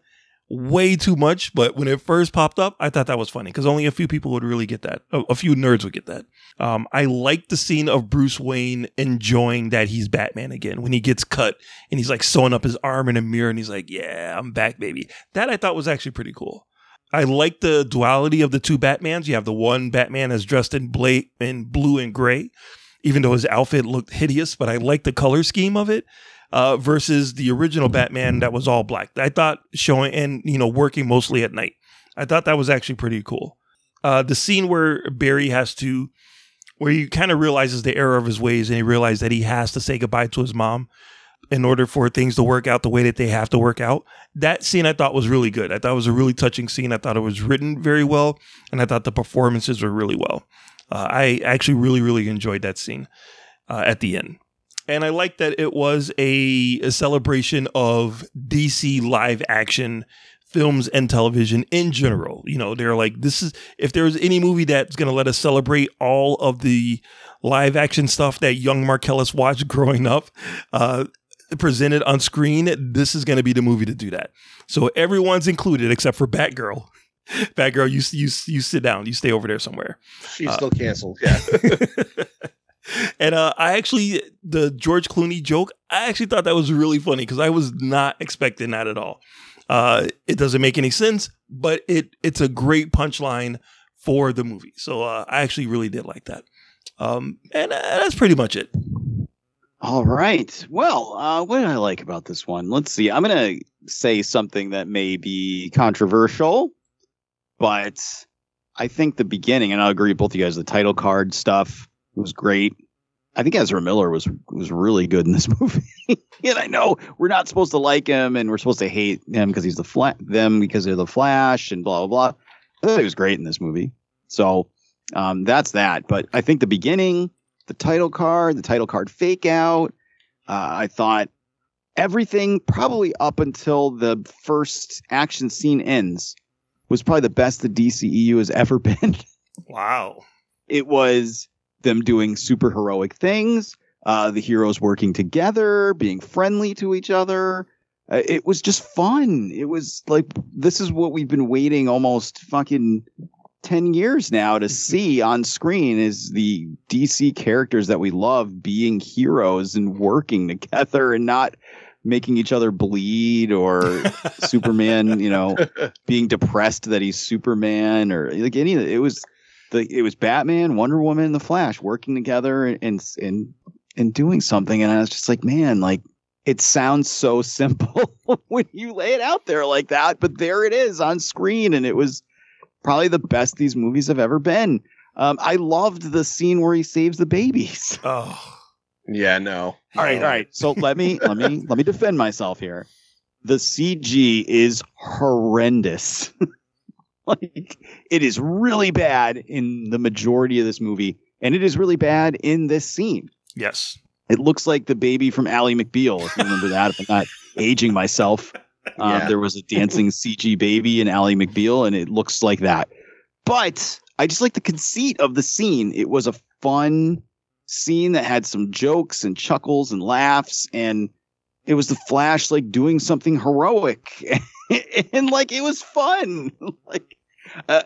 way too much. But when it first popped up, I thought that was funny because only a few people would really get that. A, a few nerds would get that. Um, I like the scene of Bruce Wayne enjoying that he's Batman again when he gets cut and he's like sewing up his arm in a mirror and he's like, "Yeah, I'm back, baby." That I thought was actually pretty cool. I like the duality of the two Batmans. You have the one Batman that's dressed in, bla- in blue and gray, even though his outfit looked hideous, but I like the color scheme of it. Uh, versus the original Batman that was all black. I thought showing and you know working mostly at night. I thought that was actually pretty cool. Uh, the scene where Barry has to, where he kind of realizes the error of his ways and he realizes that he has to say goodbye to his mom in order for things to work out the way that they have to work out. That scene I thought was really good. I thought it was a really touching scene. I thought it was written very well, and I thought the performances were really well. Uh, I actually really, really enjoyed that scene uh, at the end. And I like that it was a, a celebration of DC live action films and television in general. You know, they're like, this is, if there's any movie that's going to let us celebrate all of the live action stuff that young Marcellus watched growing up, uh, presented on screen, this is going to be the movie to do that. So everyone's included except for Batgirl. Batgirl, you you you sit down. You stay over there somewhere. She's Uh, still canceled. Yeah. and uh, I actually the George Clooney joke. I actually thought that was really funny because I was not expecting that at all. Uh, it doesn't make any sense, but it it's a great punchline for the movie. So uh, I actually really did like that. Um, and uh, that's pretty much it. All right. Well, uh, what did I like about this one? Let's see. I'm to say something that may be controversial, but I think the beginning, and I agree with both of you guys, the title card stuff was great. I think Ezra Miller was was really good in this movie. and I know we're not supposed to like him and we're supposed to hate him because he's the fla- them because they're the Flash and blah blah blah. I thought he was great in this movie. So um, that's that. But I think the beginning, the title card, the title card fake out. Uh, I thought everything probably up until the first action scene ends was probably the best the DCEU has ever been. Wow. it was them doing super heroic things, uh, the heroes working together, being friendly to each other. Uh, it was just fun. It was like this is what we've been waiting almost fucking 10 years now to see on screen is the DC characters that we love being heroes and working together and not making each other bleed or Superman, you know, being depressed that he's Superman or like any of it. It was the it was Batman, Wonder Woman, and the Flash working together and and and, and doing something, and I was just like, man, like it sounds so simple when you lay it out there like that, but there it is on screen, and it was probably the best these movies have ever been. Um, I loved the scene where he saves the babies. Oh, Yeah, no. All right, all right. So let me let me let me defend myself here. The CG is horrendous. like it is really bad in the majority of this movie, and it is really bad in this scene. yes. It looks like the baby from Ally McBeal, if you remember that. If I'm not aging myself, uh, Yeah. there was a dancing CG baby in Ally McBeal, and it looks like that. But I just like the conceit of the scene. It was a fun scene that had some jokes and chuckles and laughs, and it was the Flash like doing something heroic, and like it was fun. like uh,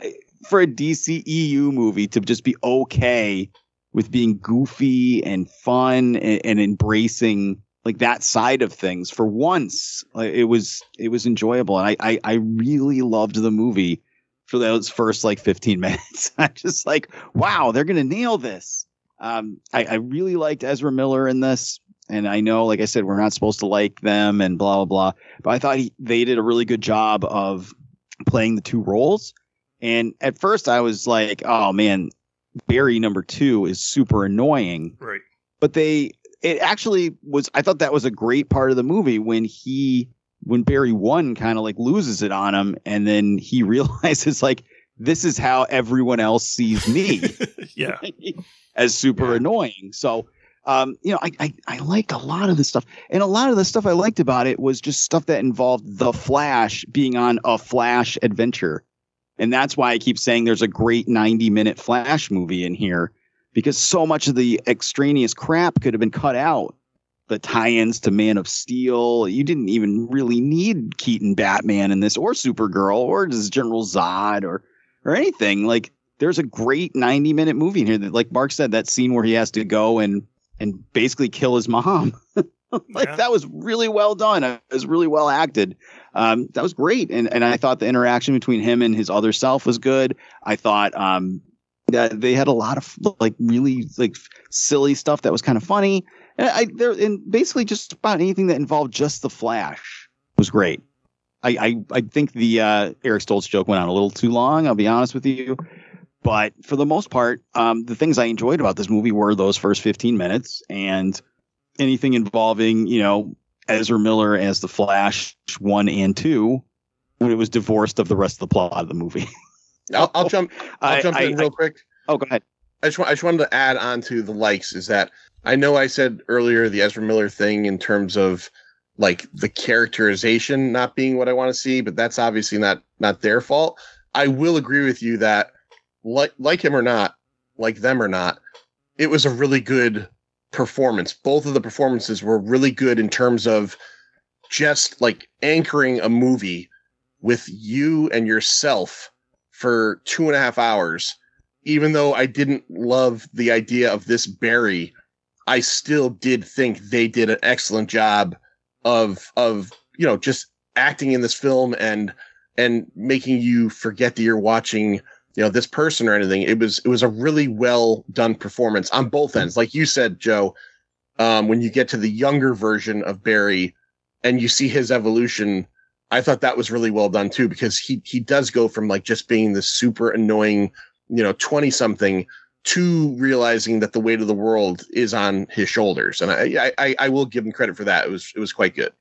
for a DCEU movie to just be okay with being goofy and fun and, and embracing like that side of things for once like, it was it was enjoyable. And I, I i really loved the movie for those first like 15 minutes. I just like wow they're gonna nail this. Um i i really liked ezra miller in this and i know like i said we're not supposed to like them and blah blah blah but i thought he, they did a really good job of playing the two roles and at first i was like oh man Barry number two is super annoying, Right. but they it actually was. I thought that was a great part of the movie when he when Barry one kind of like loses it on him, and then he realizes like this is how everyone else sees me Yeah. as super Yeah. annoying. So. Um, you know, I, I I liked a lot of the stuff, and a lot of the stuff I liked about it was just stuff that involved the Flash being on a Flash adventure. And that's why I keep saying there's a great 90 minute Flash movie in here because so much of the extraneous crap could have been cut out. The tie ins to Man of Steel. You didn't even really need Keaton Batman in this or Supergirl or just General Zod or, or anything. Like there's a great 90 minute movie in here that, like Mark said, that scene where he has to go and, and basically kill his mom. like Yeah. that was really well done. It was really well acted um, that was great. And and I thought the interaction between him and his other self was good. I thought um, that they had a lot of like really like silly stuff that was kind of funny. And I there and basically just about anything that involved just the Flash was great. I I, I think the uh, Eric Stoltz joke went on a little too long. I'll be honest with you. But for the most part, um, the things I enjoyed about this movie were those first 15 minutes and anything involving, you know, Ezra Miller as the Flash one and two when it was divorced of the rest of the plot of the movie. I'll, I'll jump. I'll I- jump I- in real quick. oh, go ahead. I just, I just wanted to add on to the likes is that I know I said earlier the Ezra Miller thing in terms of like the characterization not being what I want to see, but that's obviously not not their fault. I will agree with you that like like him or not, like them or not, it was a really good performance. Both of the performances were really good in terms of just like anchoring a movie with you and yourself for two and a half hours even though I didn't love the idea of this Barry, I still did think they did an excellent job of of you know just acting in this film and and making you forget that you're watching you know this person or anything. It was it was a really well done performance on both ends. Like you said, Joe, um, when you get to the younger version of Barry and you see his evolution. I thought that was really well done too because he he does go from like just being this super annoying you know 20 something to realizing that the weight of the world is on his shoulders and I, I i will give him credit for that it was it was quite good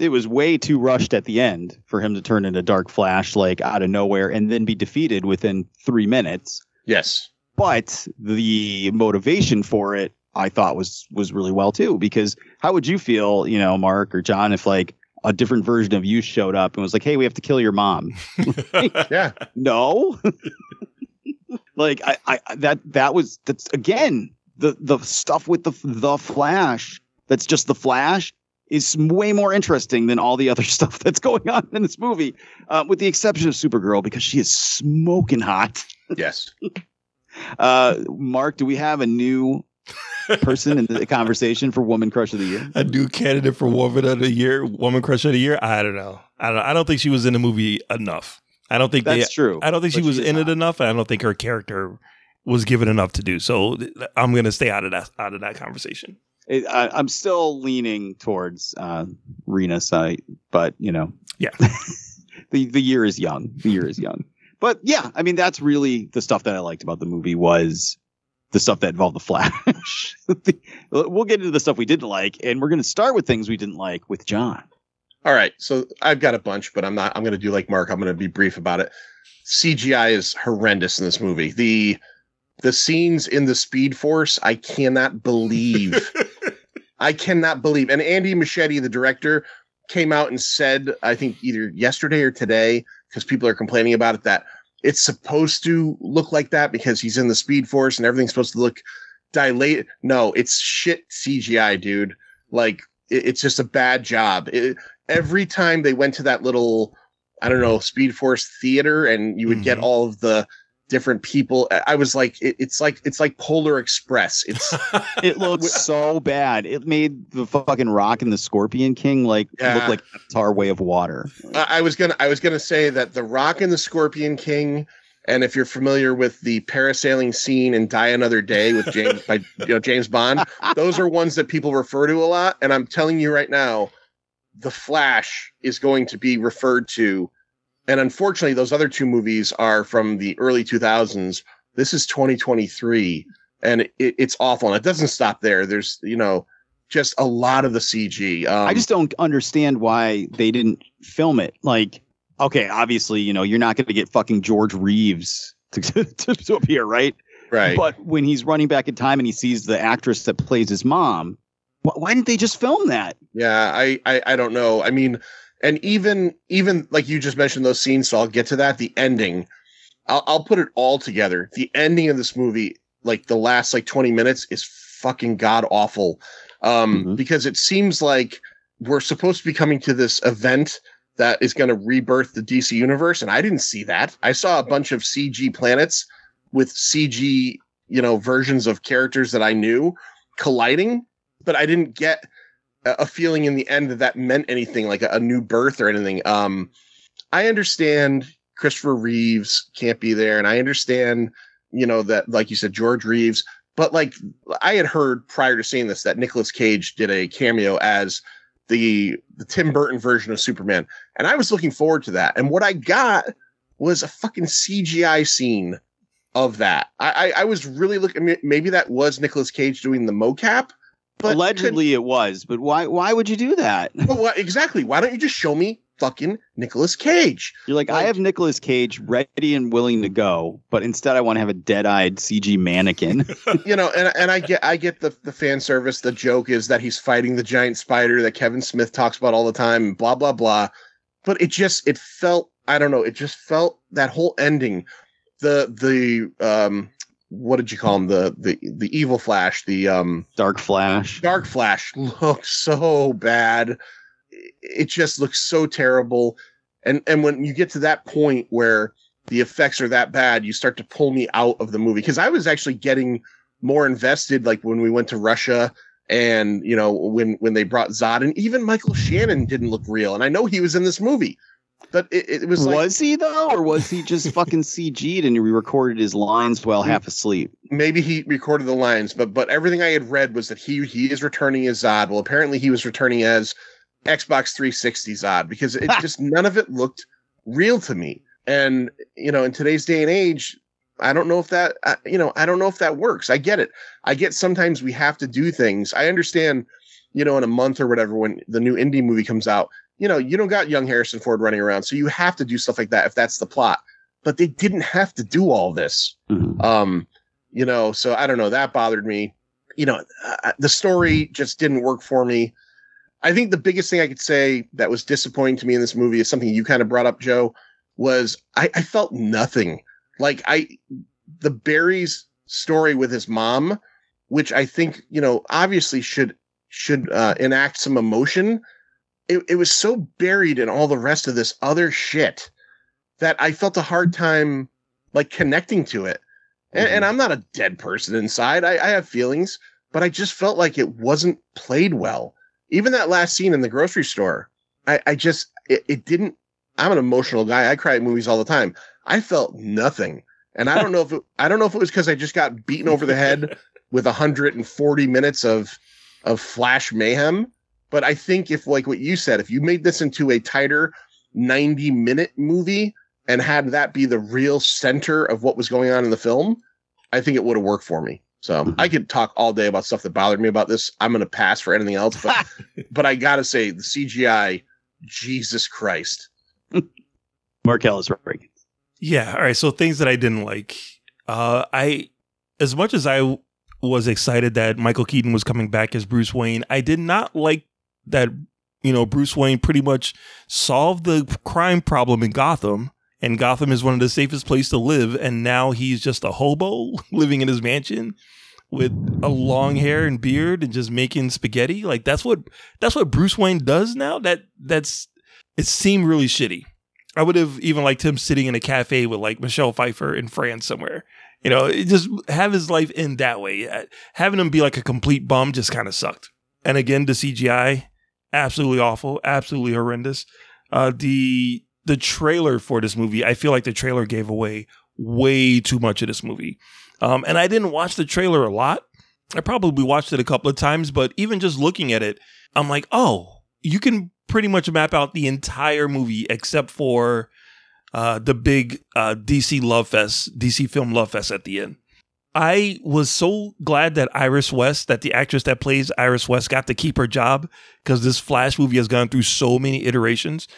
It was way too rushed at the end for him to turn into Dark Flash like out of nowhere and then be defeated within three minutes. yes But the motivation for it, I thought was was really well too. Because how would you feel, you know, Mark or John, if like a different version of you showed up and was like, "Hey, we have to kill your mom." yeah no like I, I that that was that's again the the stuff with the the flash that's just the flash is way more interesting than all the other stuff that's going on in this movie uh, with the exception of supergirl because she is smoking hot yes uh mark do we have a new person in the conversation for woman crush of the year A new candidate for woman of the year, woman crush of the year. I don't know. I don't. I don't think she was in the movie enough. I don't think that's they, true I don't think she was is in it enough. and I don't think her character was given enough to do. So I'm going to stay out of that out of that conversation. It, I, I'm still leaning towards uh, Rena side, but you know, Yeah. the the year is young. The year is young. But yeah, I mean, that's really the stuff that I liked about the movie was the stuff that involved the Flash. The- we'll get into the stuff we didn't like, and we're going to start with things we didn't like with John. All right, so I've got a bunch, but I'm not. I'm going to do like Mark. I'm going to be brief about it. CGI is horrendous in this movie. The the scenes in the Speed Force, I cannot believe. I cannot believe. And Andy Muschietti, the director, came out and said, I think either yesterday or today, because people are complaining about it, that it's supposed to look like that because he's in the Speed Force and everything's supposed to look dilated. No, it's shit CGI, dude. Like it- it's just a bad job. It- every time they went to that little, I don't know, Speed Force theater, and you would get mm-hmm. all of the different people. I- I was like, it, it's like it's like Polar Express. It's It looks so bad. It made the fucking Rock and the Scorpion King like Yeah. look like Avatar Way of Water. I I was gonna I was gonna say that the Rock and the Scorpion King, and if you're familiar with the parasailing scene in Die Another Day with James by you know James Bond, those are ones that people refer to a lot. And I'm telling you right now, the Flash is going to be referred to. And unfortunately, those other two movies are from the early 2000s. This is 2023, and it, it's awful. And it doesn't stop there. There's you know just a lot of the CG. Um, I just don't understand why they didn't film it. Like, okay, obviously, you know, you're not going to get fucking George Reeves to, to, to appear, right? right. But when he's running back in time and he sees the actress that plays his mom, wh- why didn't they just film that? Yeah, I, I I don't know. I mean, and even even like you just mentioned those scenes, so I'll get to that. The ending, I'll I'll put it all together. The ending of this movie, like the last like twenty minutes, is fucking god awful. Um, Mhm. because it seems like we're supposed to be coming to this event that is going to rebirth the DC universe, and I didn't see that. I saw a bunch of CG planets with CG, you know, versions of characters that I knew colliding, but I didn't get a feeling in the end that that meant anything like a, a new birth or anything. Um, I understand Christopher Reeves can't be there, and I understand, you know, that like you said, George Reeves. But like I had heard prior to seeing this that Nicolas Cage did a cameo as the the Tim Burton version of Superman, and I was looking forward to that. And what I got was a fucking CGI scene of that. I I, I was really looking. Maybe that was Nicolas Cage doing the mocap. But could- Allegedly, it was, but why? Why would you do that? but what exactly? Why don't you just show me fucking Nicolas Cage? You're like, I have Nicolas Cage ready and willing to go, but instead, I want to have a dead-eyed CG mannequin. you know, and and I get I get the the fan service. The joke is that he's fighting the giant spider that Kevin Smith talks about all the time, and blah blah blah. But it just it felt I don't know. It just felt that whole ending. The the um what did you call him? The the the evil Flash. The um Dark Flash. Dark Flash looks so bad. It just looks so terrible. And and when you get to that point where the effects are that bad, you start to pull me out of the movie because I was actually getting more invested like when we went to Russia and you know when when they brought Zod and even Michael Shannon didn't look real and I know he was in this movie. But it, it was Was, he though, or was he just fucking CG'd and he recorded his lines while half asleep? maybe he recorded the lines, but but everything I had read was that he he is returning as Zod. Well, apparently he was returning as Xbox 360 Zod because it just none of it looked real to me. And you know, in today's day and age, I don't know if that you know I don't know if that works. I get it. I get sometimes we have to do things. I understand. You know, in a month or whatever, when the new Indy movie comes out, you know, you don't got young Harrison Ford running around, so you have to do stuff like that if that's the plot. But they didn't have to do all this. Mhm. Um, you know, so I don't know. That bothered me. You know, uh, the story just didn't work for me. I think the biggest thing I could say that was disappointing to me in this movie is something you kind of brought up, Joe. Was I, I felt nothing like I the Barry's story with his mom, which I think you know obviously should should uh, enact some emotion. It, it was so buried in all the rest of this other shit that I felt a hard time like connecting to it. And, and I'm not a dead person inside. I, I have feelings, but I just felt like it wasn't played well. Even that last scene in the grocery store, I, I just it, it didn't. I'm an emotional guy. I cry at movies all the time. I felt nothing, And I don't know if it, I don't know if it was because I just got beaten over the head with 140 minutes of of Flash mayhem. But I think if like what you said, if you made this into a tighter 90 minute movie and had that be the real center of what was going on in the film, I think it would have worked for me. So I could talk all day about stuff that bothered me about this. I'm gonna pass for anything else, but but I gotta say the CGI, Jesus Christ. Markel is right. Yeah. All right. So things that I didn't like. Uh, I, as much as I w- was excited that Michael Keaton was coming back as Bruce Wayne, I did not like that. You know, Bruce Wayne pretty much solved the crime problem in Gotham, and Gotham is one of the safest places to live. And now he's just a hobo living in his mansion with a long hair and beard and just making spaghetti. Like that's what that's what Bruce Wayne does now. That that's it seemed really shitty. I would have even liked him sitting in a cafe with like Michelle Pfeiffer in France somewhere. You know, just have his life in that way. Uh, Having him be like a complete bum just kind of sucked. And again, the CGI, absolutely awful, absolutely horrendous. Uh, the the trailer for this movie, I feel like the trailer gave away way too much of this movie. Um, and I didn't watch the trailer a lot. I probably watched it a couple of times, but even just looking at it, I'm like, oh, you can pretty much map out the entire movie except for uh, the big uh, DC Love Fest, DC Film Love Fest at the end. I was so glad that Iris West, that the actress that plays Iris West, got to keep her job because this Flash movie has gone through so many iterations.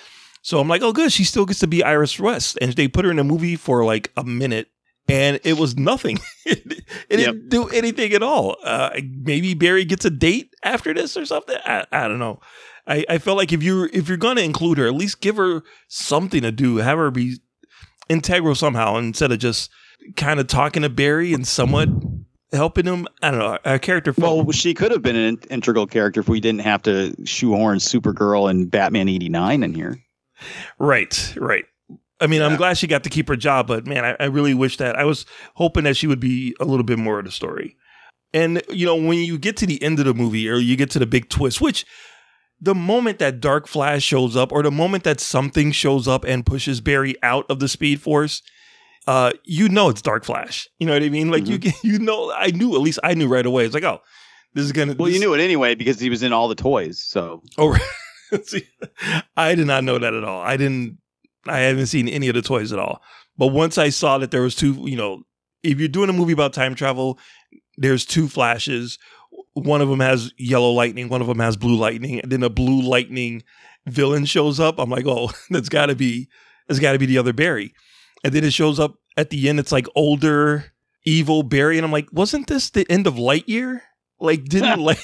So I'm like, oh, good, she still gets to be Iris West, and they put her in a movie for like a minute, and it was nothing. it didn't do anything at all. Uh, maybe Barry gets a date after this or something. I, I don't know. I, I felt like if you're if you're gonna include her, at least give her something to do. Have her be integral somehow instead of just kind of talking to Barry and somewhat helping him. I don't know. A character. Well, she could have been an integral character if we didn't have to shoehorn Supergirl and Batman '89 in here. Right, right. I mean, I'm glad she got to keep her job, but man, I, I really wish that I was hoping that she would be a little bit more of the story. And you know, when you get to the end of the movie or you get to the big twist, which the moment that Dark Flash shows up, or the moment that something shows up and pushes Barry out of the Speed Force, uh, you know it's Dark Flash. You know what I mean? Like you, you know, I knew at least I knew right away. It's like, oh, this is gonna. Well, you knew it anyway because he was in all the toys. So Oh, right. See, I did not know that at all. I didn't. I haven't seen any of the toys at all. But once I saw that there was two, you know, if you're doing a movie about time travel, there's two flashes. One of them has yellow lightning. One of them has blue lightning. And then a blue lightning villain shows up. I'm like, oh, that's got to be, that's got to be the other Barry. And then it shows up at the end. It's like older, evil Barry, and I'm like, wasn't this the end of Lightyear? Like, didn't Light,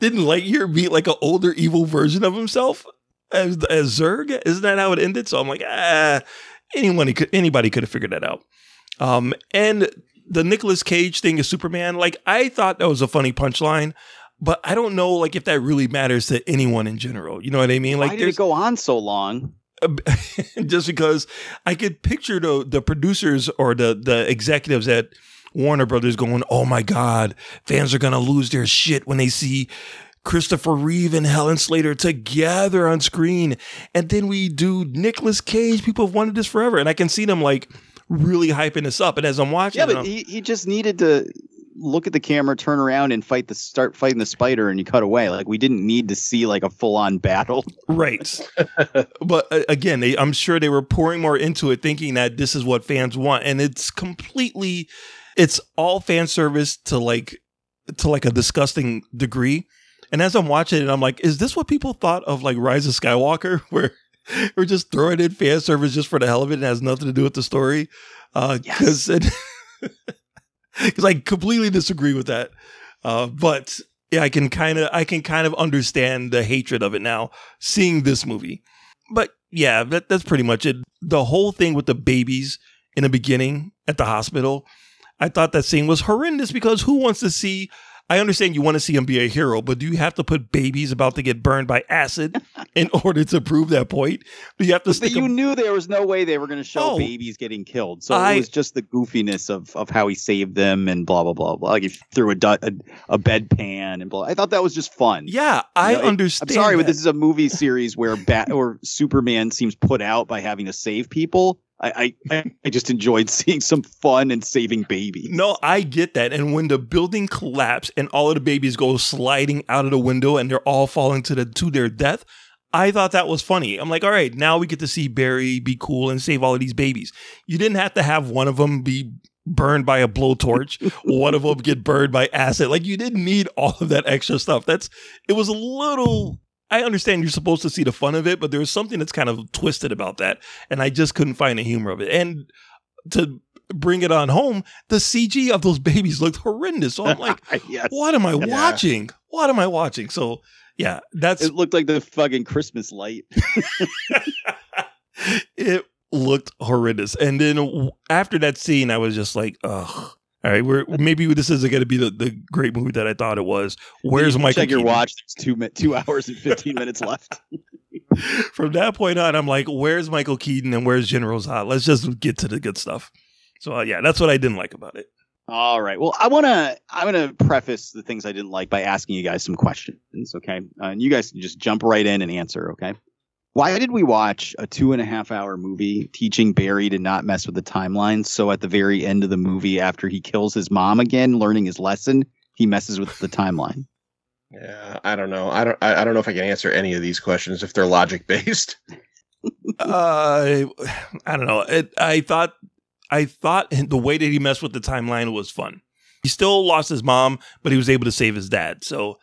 didn't Lightyear meet like an older, evil version of himself as as Zurg? Isn't that how it ended? So I'm like, ah, anyone could anybody could have figured that out. Um, and the Nicolas Cage thing is Superman. Like, I thought that was a funny punchline. But I don't know, like, if that really matters to anyone in general. You know what I mean? Like, why did it go on so long? just because I could picture the the producers or the the executives at Warner Brothers going, "Oh my God, fans are gonna lose their shit when they see." Christopher Reeve and Helen Slater together on screen, and then we do Nicolas Cage. People have wanted this forever, and I can see them like really hyping this up. And as I'm watching, Yeah, but he, he just needed to look at the camera, turn around, and fight the start fighting the spider, and you cut away. Like we didn't need to see like a full on battle. Right. but uh, again, they, I'm sure they were pouring more into it, thinking that this is what fans want, and it's completely, it's all fan service to like, to like a disgusting degree. And as I'm watching it, I'm like, is this what people thought of like Rise of Skywalker, where we're just throwing in fan service just for the hell of it and has nothing to do with the story? Because uh, because I completely disagree with that. Uh, but yeah, I can kind of I can kind of understand the hatred of it now seeing this movie. But yeah, that, that's pretty much it. The whole thing with the babies in the beginning at the hospital, I thought that scene was horrendous because who wants to see? I understand you want to see him be a hero, but do you have to put babies about to get burned by acid in order to prove that point? Do you have to But you knew there was no way they were going to show Oh. babies getting killed. So I- it was just the goofiness of, of how he saved them and blah blah blah blah. Like he threw a a, a bedpan and blah. I thought that was just fun. Yeah, I You know, it- understand. I'm sorry, but this is a movie series where Bat or Superman seems put out by having to save people. I, I I just enjoyed seeing some fun and saving babies. No, I get that. And when the building collapsed and all of the babies go sliding out of the window and they're all falling to the to their death, I thought that was funny. I'm like, all right, now we get to see Barry be cool and save all of these babies. You didn't have to have one of them be burned by a blowtorch, one of them get burned by acid. Like you didn't need all of that extra stuff. That's it was a little I understand you're supposed to see the fun of it, but there's something that's kind of twisted about that, and I just couldn't find the humor of it. And to bring it on home, the CG of those babies looked horrendous. So I'm like, yes. what am I Yeah. watching? What am I watching? So yeah, that's It looked like the fucking Christmas light. it looked horrendous. And then after that scene, I was just like, ugh. All right, we're maybe this isn't going to be the, the great movie that I thought it was. Where's You Michael? Check your Keaton? watch. There's two two hours and fifteen minutes left. From that point on, I'm like, where's Michael Keaton and where's General Zod? Let's just get to the good stuff. So uh, yeah, that's what I didn't like about it. All right. Well, I want to. I'm going to preface the things I didn't like by asking you guys some questions. Okay, uh, and you guys can just jump right in and answer. Okay. Why did we watch a two and a half hour movie teaching Barry to not mess with the timeline? So at the very end of the movie, after he kills his mom again, learning his lesson, he messes with the timeline. Yeah, I don't know. I don't. I, I don't know if I can answer any of these questions if they're logic based. Uh, I don't know. It, I thought, I thought the way that he messed with the timeline was fun. He still lost his mom, but he was able to save his dad. So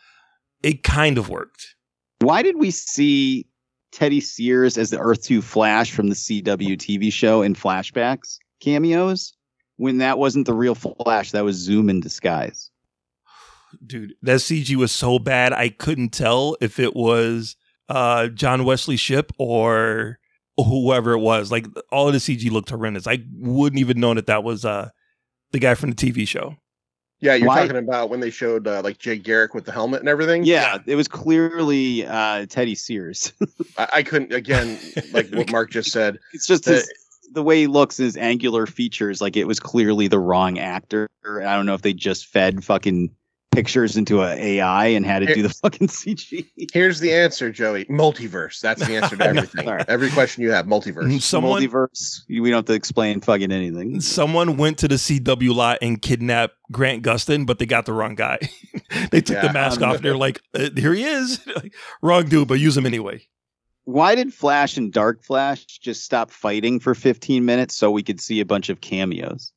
it kind of worked. Why did we see Teddy Sears as the Earth 2 Flash from the CW TV show in flashbacks cameos when that wasn't the real Flash? That was Zoom in disguise. dude that cg was so bad i couldn't tell if it was uh john wesley shipp or whoever it was like all of the cg looked horrendous i wouldn't even know that that was uh the guy from the tv show Yeah, you're Why- talking about when they showed uh, like Jay Garrick with the helmet and everything. Yeah, it was clearly uh, Teddy Sears. I, I couldn't again like what Mark just said. it's just The- his, the way he looks, his angular features. Like it was clearly the wrong actor. I don't know if they just fed fucking pictures into a AI and had it do the fucking CG. Here's the answer, Joey. Multiverse. That's the answer to everything. Sorry. Every question you have, multiverse. someone Multiverse. We don't have to explain fucking anything. someone went to the cw lot and kidnapped grant gustin but they got the wrong guy they took the mask um, off and they're like uh, here he is Like, wrong dude but use him anyway Why did Flash and Dark Flash just stop fighting for 15 minutes so we could see a bunch of cameos?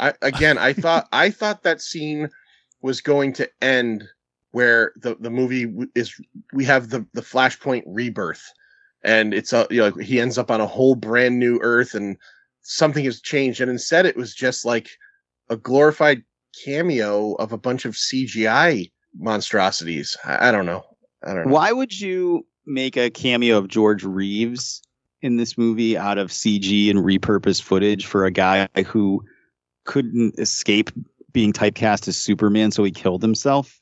I, again, I thought I thought that scene was going to end where the the movie is. We have the the Flashpoint rebirth, and it's a you know he ends up on a whole brand new Earth, and something has changed. And instead, it was just like a glorified cameo of a bunch of CGI monstrosities. I, I don't know. I don't know. Why would you make a cameo of George Reeves in this movie out of CG and repurposed footage for a guy who couldn't escape being typecast as Superman, so he killed himself?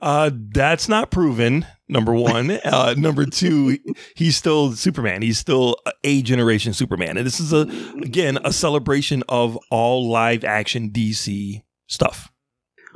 Uh, that's not proven. Number one. uh, number two, he's still Superman. He's still a generation Superman, and this is a again a celebration of all live action DC stuff.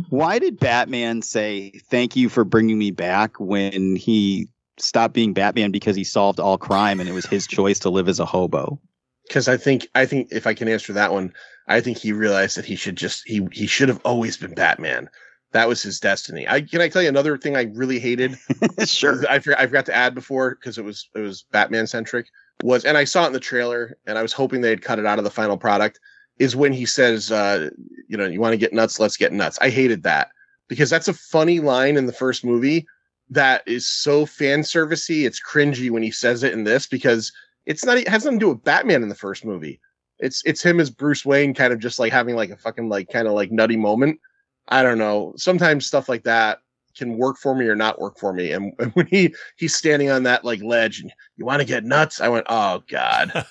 Why did Batman say thank you for bringing me back when he stopped being Batman because he solved all crime and it was his choice to live as a hobo? because I think I think if I can answer that one, I think he realized that he should just he he should have always been Batman. That was his destiny. I can I tell you another thing I really hated. sure. I forgot, I forgot to add before because it was it was Batman centric. Was and I saw it in the trailer and I was hoping they'd cut it out of the final product. Is when he says, uh, you know, you want to get nuts, let's get nuts. I hated that because that's a funny line in the first movie that is so fan servicey. It's cringy when he says it in this because it's not it has nothing to do with Batman in the first movie. It's it's him as Bruce Wayne, kind of just like having like a fucking like kind of like nutty moment. I don't know. Sometimes stuff like that can work for me or not work for me. And, and when he he's standing on that like ledge and you want to get nuts, I went, oh god,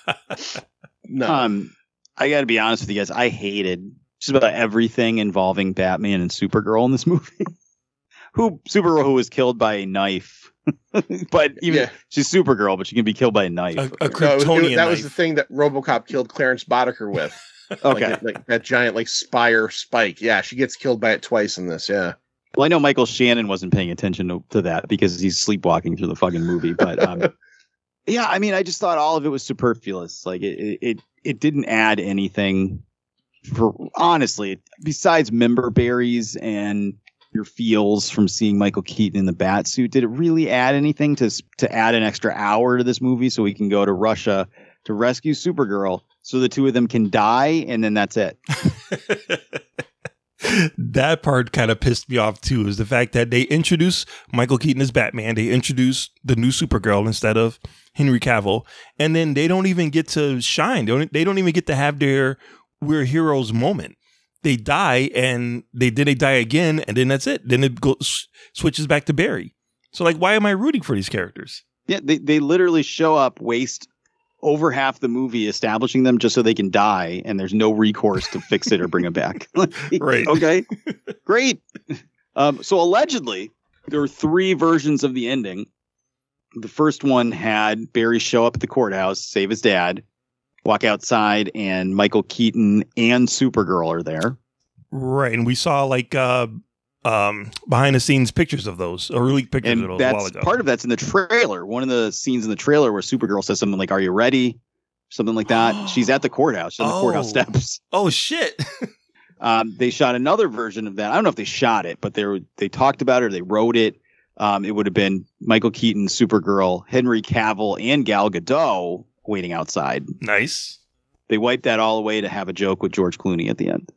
no. Um, I got to be honest with you guys. I hated just about everything involving Batman and Supergirl in this movie. who Supergirl who was killed by a knife, but even Yeah. she's Supergirl, but she can be killed by a knife. A, a No, it was- it Kryptonian was- that was the thing that RoboCop killed Clarence Boddicker with. Okay. that- like that giant like spire spike. Yeah, she gets killed by it twice in this. Yeah. Well, I know Michael Shannon wasn't paying attention to, to that because he's sleepwalking through the fucking movie. But um, yeah, I mean, I just thought all of it was superfluous. Like it, it, it, it didn't add anything for honestly besides member berries and your feels from seeing Michael Keaton in the bat suit. Did it really add anything to to add an extra hour to this movie so we can go to Russia to rescue Supergirl so the two of them can die and then that's it? that part kind of pissed me off too is the fact that they introduce Michael Keaton as Batman. They introduce the new Supergirl instead of Henry Cavill, and then they don't even get to shine. They don't, they don't even get to have their we're heroes moment. They die and they then they die again, and then that's it. Then it goes switches back to Barry. So like, why am I rooting for these characters? Yeah, they they literally show up, waste over half the movie establishing them just so they can die, and there's no recourse to fix it or bring it back. right. Okay. Great. Um, so allegedly, there were three versions of the ending. The first one had Barry show up at the courthouse, save his dad, walk outside, and Michael Keaton and Supergirl are there. Right, and we saw like uh, um, behind the scenes pictures of those, or leaked pictures and of those a while that's ago. part of that's in the trailer. One of the scenes in the trailer where Supergirl says something like, "Are you ready?" Something like that. She's at the courthouse, on the courthouse Oh. steps. oh shit! Um, they shot another version of that. I don't know if they shot it, but they were, they talked about it or they wrote it. Um, it would have been Michael Keaton, Supergirl, Henry Cavill, and Gal Gadot waiting outside. nice. They wiped that all away to have a joke with George Clooney at the end.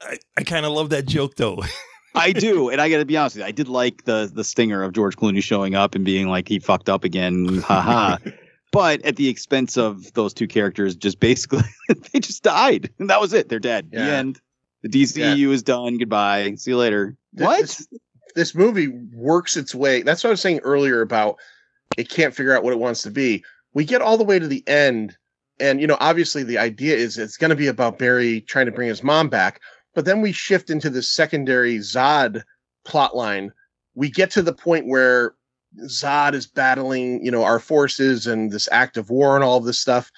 I, I kind of love that joke though. I do, and I got to be honest with you, I did like the the stinger of George Clooney showing up and being like he fucked up again, haha. but at the expense of those two characters, just basically they just died, and that was it. They're dead. Yeah. The end. The DCEU is done. Goodbye. See you later. Th- What? This, this movie works its way. That's what I was saying earlier about it can't figure out what it wants to be. We get all the way to the end, and you know, obviously the idea is it's going to be about Barry trying to bring his mom back. But then we shift into this secondary Zod plot line. We get to the point where Zod is battling, you know, our forces and this act of war and all of this stuff.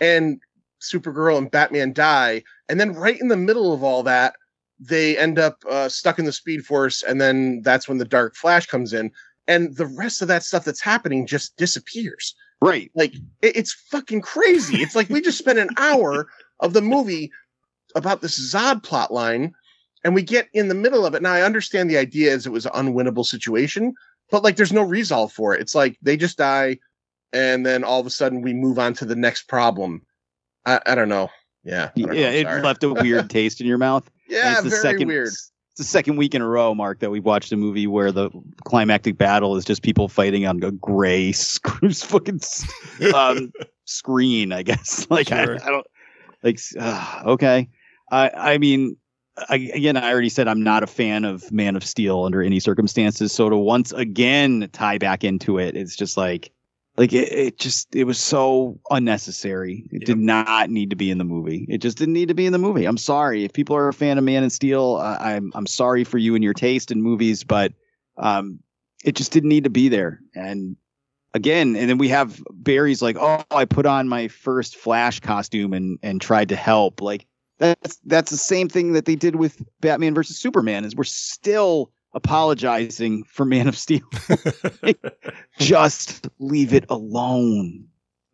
And Supergirl and Batman die. And then right in the middle of all that, they end up uh, stuck in the Speed Force. And then that's when the Dark Flash comes in. And the rest of that stuff that's happening just disappears. Right. Like it- it's fucking crazy. It's like we just spent an hour of the movie about this Zod plot line, and we get in the middle of it. Now I understand the idea is it was an unwinnable situation, but like there's no resolve for it. It's like they just die, and then all of a sudden we move on to the next problem. I, I don't know. Yeah. I don't know. Yeah, it left a weird taste in your mouth. And Yeah, it's the very second, weird. It's the second week in a row, Mark, that we've watched a movie where the climactic battle is just people fighting on a gray sc- fucking um, screen. I guess. Like I, I don't like. Uh, okay, I I mean. I, again, I already said I'm not a fan of Man of Steel under any circumstances. So to once again tie back into it, it's just like, like it, it just it was so unnecessary. It did not need to be in the movie. It just didn't need to be in the movie. I'm sorry if people are a fan of Man of Steel. Uh, I'm I'm sorry for you and your taste in movies, but um, it just didn't need to be there. And again, and then we have Barry's like, oh, I put on my first Flash costume and and tried to help. Like that's that's the same thing that they did with Batman versus Superman. Is we're still apologizing for Man of Steel. Just leave it alone.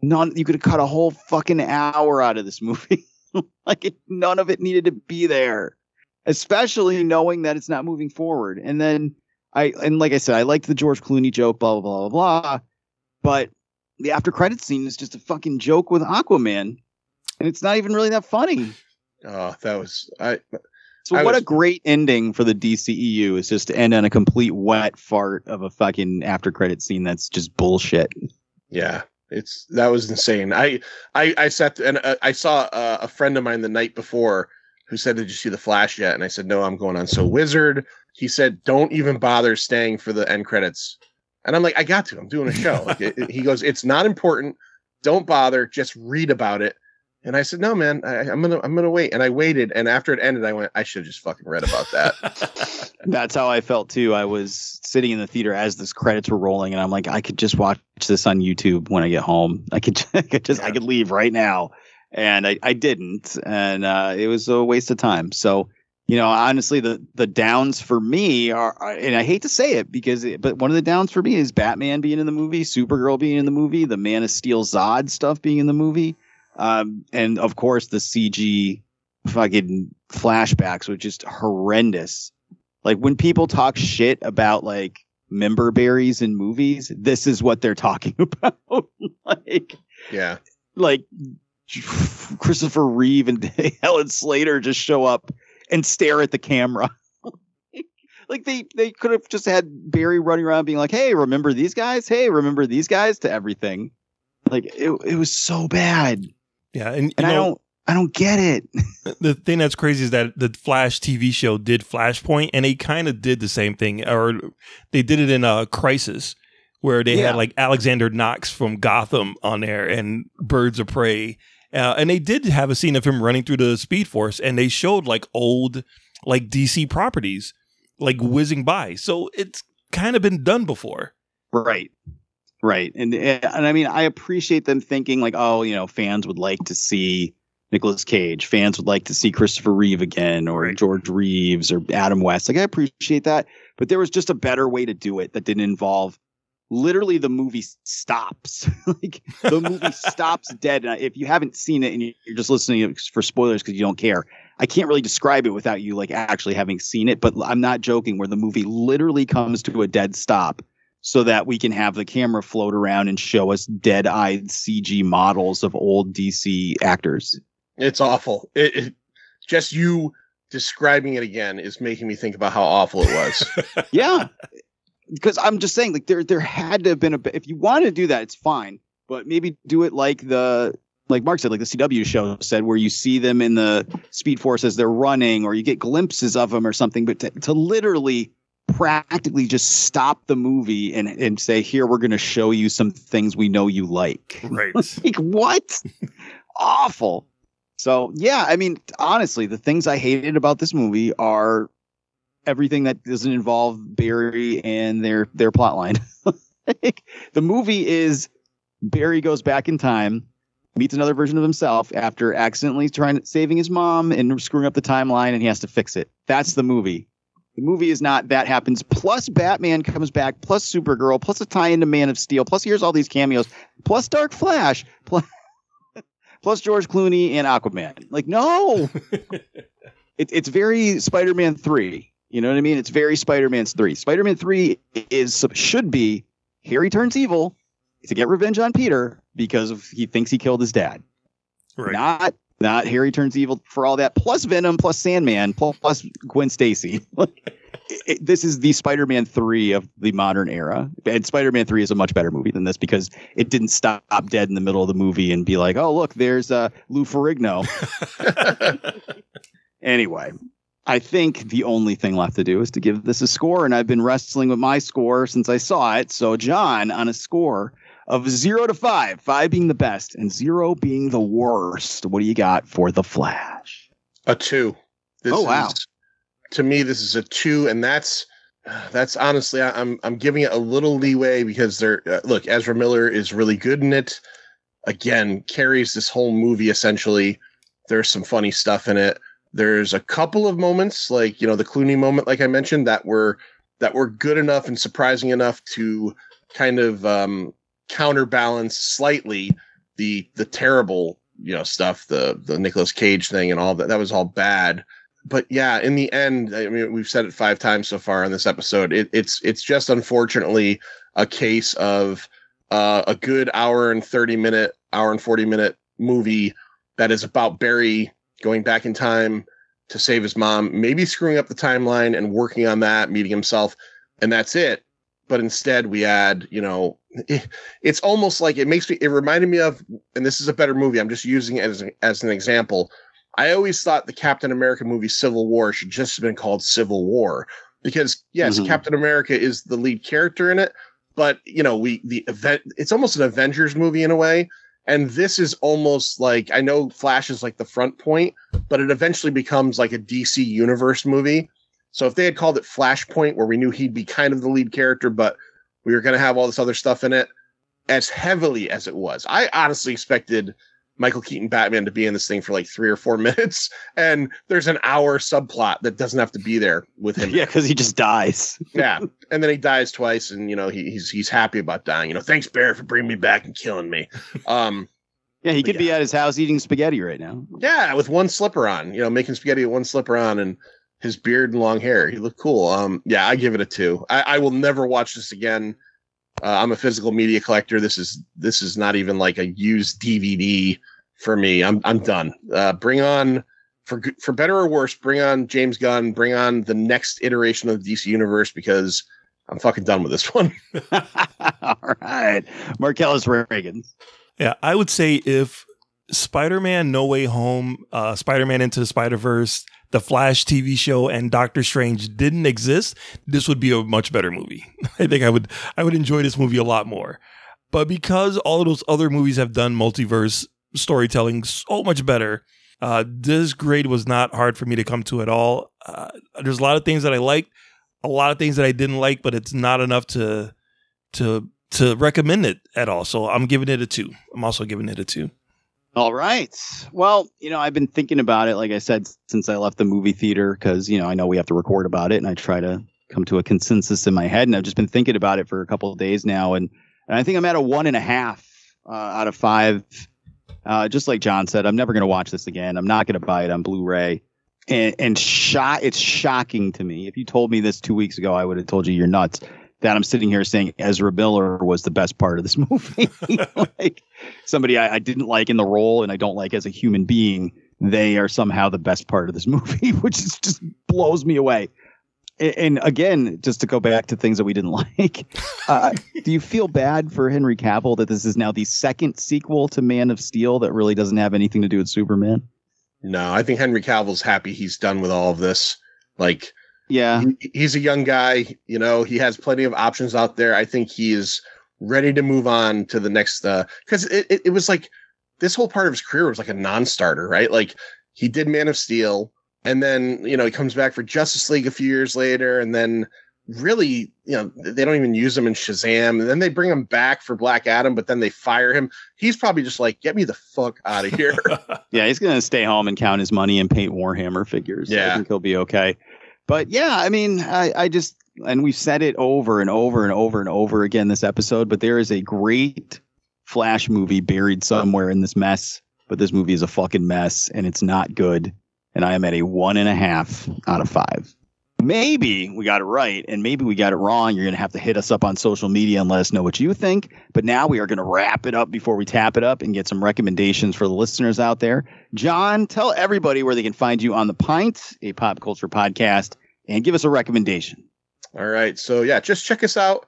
None. You could have cut a whole fucking hour out of this movie. like it, none of it needed to be there, especially knowing that it's not moving forward. And then I and like I said, I liked the George Clooney joke, blah blah blah blah blah. But the after credit scene is just a fucking joke with Aquaman, and it's not even really that funny. Oh, that was I. So I what was- a great ending for the DCEU is just to end on a complete wet fart of a fucking after credit scene that's just bullshit. Yeah, it's that was insane. I I I sat and uh, I saw uh, a friend of mine the night before who said, "Did you see the Flash yet?" And I said, "No, I'm going on." So Wizard, he said, "Don't even bother staying for the end credits." And I'm like, "I got to. I'm doing a show." Like, it, it- he goes, "It's not important. Don't bother. Just read about it." And I said, "No, man. I, I'm gonna I'm gonna wait." And I waited. And after it ended, I went, "I should have just fucking read about that." That's how I felt too. I was sitting in the theater as this credits were rolling, and I'm like, I could just watch this on YouTube when I get home. I could, I could just, I could leave right now, and I, I didn't, and uh, it was a waste of time. So, you know, honestly, the the downs for me are, are- and I hate to say it because, it, but one of the downs for me is Batman being in the movie, Supergirl being in the movie, the Man of Steel Zod stuff being in the movie. Um, and of course, the CG fucking flashbacks were just horrendous. Like when people talk shit about like member berries in movies, this is what they're talking about. like, Yeah. like Christopher Reeve and Helen Slater just show up and stare at the camera. like they they could have just had Barry running around being like, "Hey, remember these guys? Hey, remember these guys?" to everything. Like it it was so bad. Yeah, and, And I don't I don't get it. the thing that's crazy is that the Flash TV show did Flashpoint, and they kind of did the same thing, or they did it in a Crisis, where they Yeah. had like Alexander Knox from Gotham on there and Birds of Prey, uh, and they did have a scene of him running through the Speed Force, and they showed like old like DC properties like whizzing by, so it's kind of been done before. Right. Right. And and I mean I appreciate them thinking like, oh, you know, fans would like to see Nicolas Cage. Fans would like to see Christopher Reeve again or Right. George Reeves or Adam West. Like I appreciate that. But there was just a better way to do it that didn't involve literally the movie stops. like the movie stops dead. And if you haven't seen it and you're just listening for spoilers because you don't care, I can't really describe it without you like actually having seen it. But I'm not joking. Where the movie literally comes to a dead stop so that we can have the camera float around and show us dead-eyed CG models of old DC actors. It's awful. It, it just you describing it again is making me think about how awful it was. Yeah, because I'm just saying, like there there had to have been a. If you want to do that, it's fine, but maybe do it like the like Mark said, like the CW show said, where you see them in the Speed Force as they're running, or you get glimpses of them or something. But to, to literally practically just stop the movie and and say, here we're going to show you some things we know you like. Right. like what? Awful. So yeah i mean honestly the things i hated about this movie are everything that doesn't involve barry and their their plot line. Like, the movie is barry goes back in time meets another version of himself after accidentally trying to saving his mom and screwing up the timeline and he has to fix it. That's the movie the movie is not that happens plus batman comes back plus supergirl plus a tie into man of steel plus here's all these cameos plus dark flash plus plus George Clooney and Aquaman. Like, no, it, it's very Spider-Man three. You know what I mean? It's very Spider-Man three. Spider-Man three is should be Harry turns evil to get revenge on Peter because of he thinks he killed his dad. Right. Not not Harry turns evil for all that. Plus Venom, plus Sandman, plus, plus Gwen Stacy. Like, it, this is the Spider-Man three of the modern era, and Spider-Man three is a much better movie than this because it didn't stop dead in the middle of the movie and be like, "Oh, look, there's uh, Lou Ferrigno." anyway, I think the only thing left to do is to give this a score, and I've been wrestling with my score since I saw it. So, John, on a score of zero to five, five being the best and zero being the worst, what do you got for the Flash? a two. This Oh, wow. is- to me, this is a two, and that's that's honestly, I, I'm I'm giving it a little leeway because they're uh, look, Ezra Miller is really good in it. Again, carries this whole movie essentially. There's some funny stuff in it. There's a couple of moments, like you know, the Clooney moment, like I mentioned, that were that were good enough and surprising enough to kind of um, counterbalance slightly the the terrible you know stuff, the the Nicolas Cage thing and all that. That was all bad. But yeah, in the end, I mean, we've said it five times so far on this episode. It, it's it's just unfortunately a case of uh, a good hour and thirty minute, hour and forty minute movie that is about Barry going back in time to save his mom, maybe screwing up the timeline and working on that, meeting himself, and that's it. But instead, we add, you know, it, it's almost like it makes me. It reminded me of, and this is a better movie. I'm just using it as as an example. I always thought the Captain America movie Civil War should just have been called Civil War because yes, Mhm. Captain America is the lead character in it, but you know, we the event it's almost an Avengers movie in a way. And this is almost like I know Flash is like the front point, but it eventually becomes like a DC universe movie. So if they had called it Flashpoint, where we knew he'd be kind of the lead character, but we were going to have all this other stuff in it, as heavily as it was, I honestly expected Michael Keaton Batman to be in this thing for like three or four minutes, and there's an hour subplot that doesn't have to be there with him. Yeah, because he just dies. yeah, and then he dies twice, and you know he, he's he's happy about dying. You know, thanks Barry for bringing me back and killing me. Um, Yeah, he could be at his house eating spaghetti right now. Yeah, with one slipper on, you know, making spaghetti with one slipper on and his beard and long hair. He looked cool. Um, yeah, I give it a two. I, I will never watch this again. Uh, I'm a physical media collector. This is this is not even like a used DVD for me. I'm I'm done. Uh, bring on for for better or worse. Bring on James Gunn. Bring on the next iteration of the DC universe because I'm fucking done with this one. All right, Marcellus Reagan. Yeah, I would say if Spider-Man No Way Home, uh, Spider-Man Into the Spider-Verse, the Flash TV show, and Doctor Strange didn't exist, this would be a much better movie. I think I would I would enjoy this movie a lot more. But because all of those other movies have done multiverse storytelling so much better, uh, this grade was not hard for me to come to at all. Uh, there's a lot of things that I liked, a lot of things that I didn't like, but it's not enough to to to recommend it at all. So I'm giving it a two. I'm also giving it a two. All right. Well, you know, I've been thinking about it, like I said, since I left the movie theater, because, you know, I know we have to record about it and I try to come to a consensus in my head. And I've just been thinking about it for a couple of days now. And, and I think I'm at a one and a half uh, out of five. Uh, just like John said, I'm never going to watch this again. I'm not going to buy it on Blu ray. And, and shot, it's shocking to me. If you told me this two weeks ago, I would have told you you're nuts that I'm sitting here saying Ezra Miller was the best part of this movie. like somebody I, I, didn't like in the role and I don't like as a human being, they are somehow the best part of this movie, which is, just blows me away. And, again, just to go back to things that we didn't like, uh, do you feel bad for Henry Cavill that this is now the second sequel to Man of Steel that really doesn't have anything to do with Superman? No, I think Henry Cavill's happy he's done with all of this. Like, yeah. He, he's a young guy, you know, he has plenty of options out there. I think he's ready to move on to the next uh because it, it, it was like this whole part of his career was like a non-starter, right? Like he did Man of Steel, and then you know he comes back for Justice League a few years later, and then really, you know, they don't even use him in Shazam, and then they bring him back for Black Adam, but then they fire him. He's probably just like, get me the fuck out of here. yeah, he's gonna stay home and count his money and paint Warhammer figures. Yeah, I think he'll be okay. But yeah, I mean, I, I just and we've said it over and over and over and over again this episode, but there is a great Flash movie buried somewhere in this mess. But this movie is a fucking mess and it's not good. And I am at a one and a half out of five. Maybe we got it right and maybe we got it wrong. You're going to have to hit us up on social media and let us know what you think. But now we are going to wrap it up before we tap it up and get some recommendations for the listeners out there. John, tell everybody where they can find you on The Pint, a pop culture podcast, and give us a recommendation. All right. So, yeah, just check us out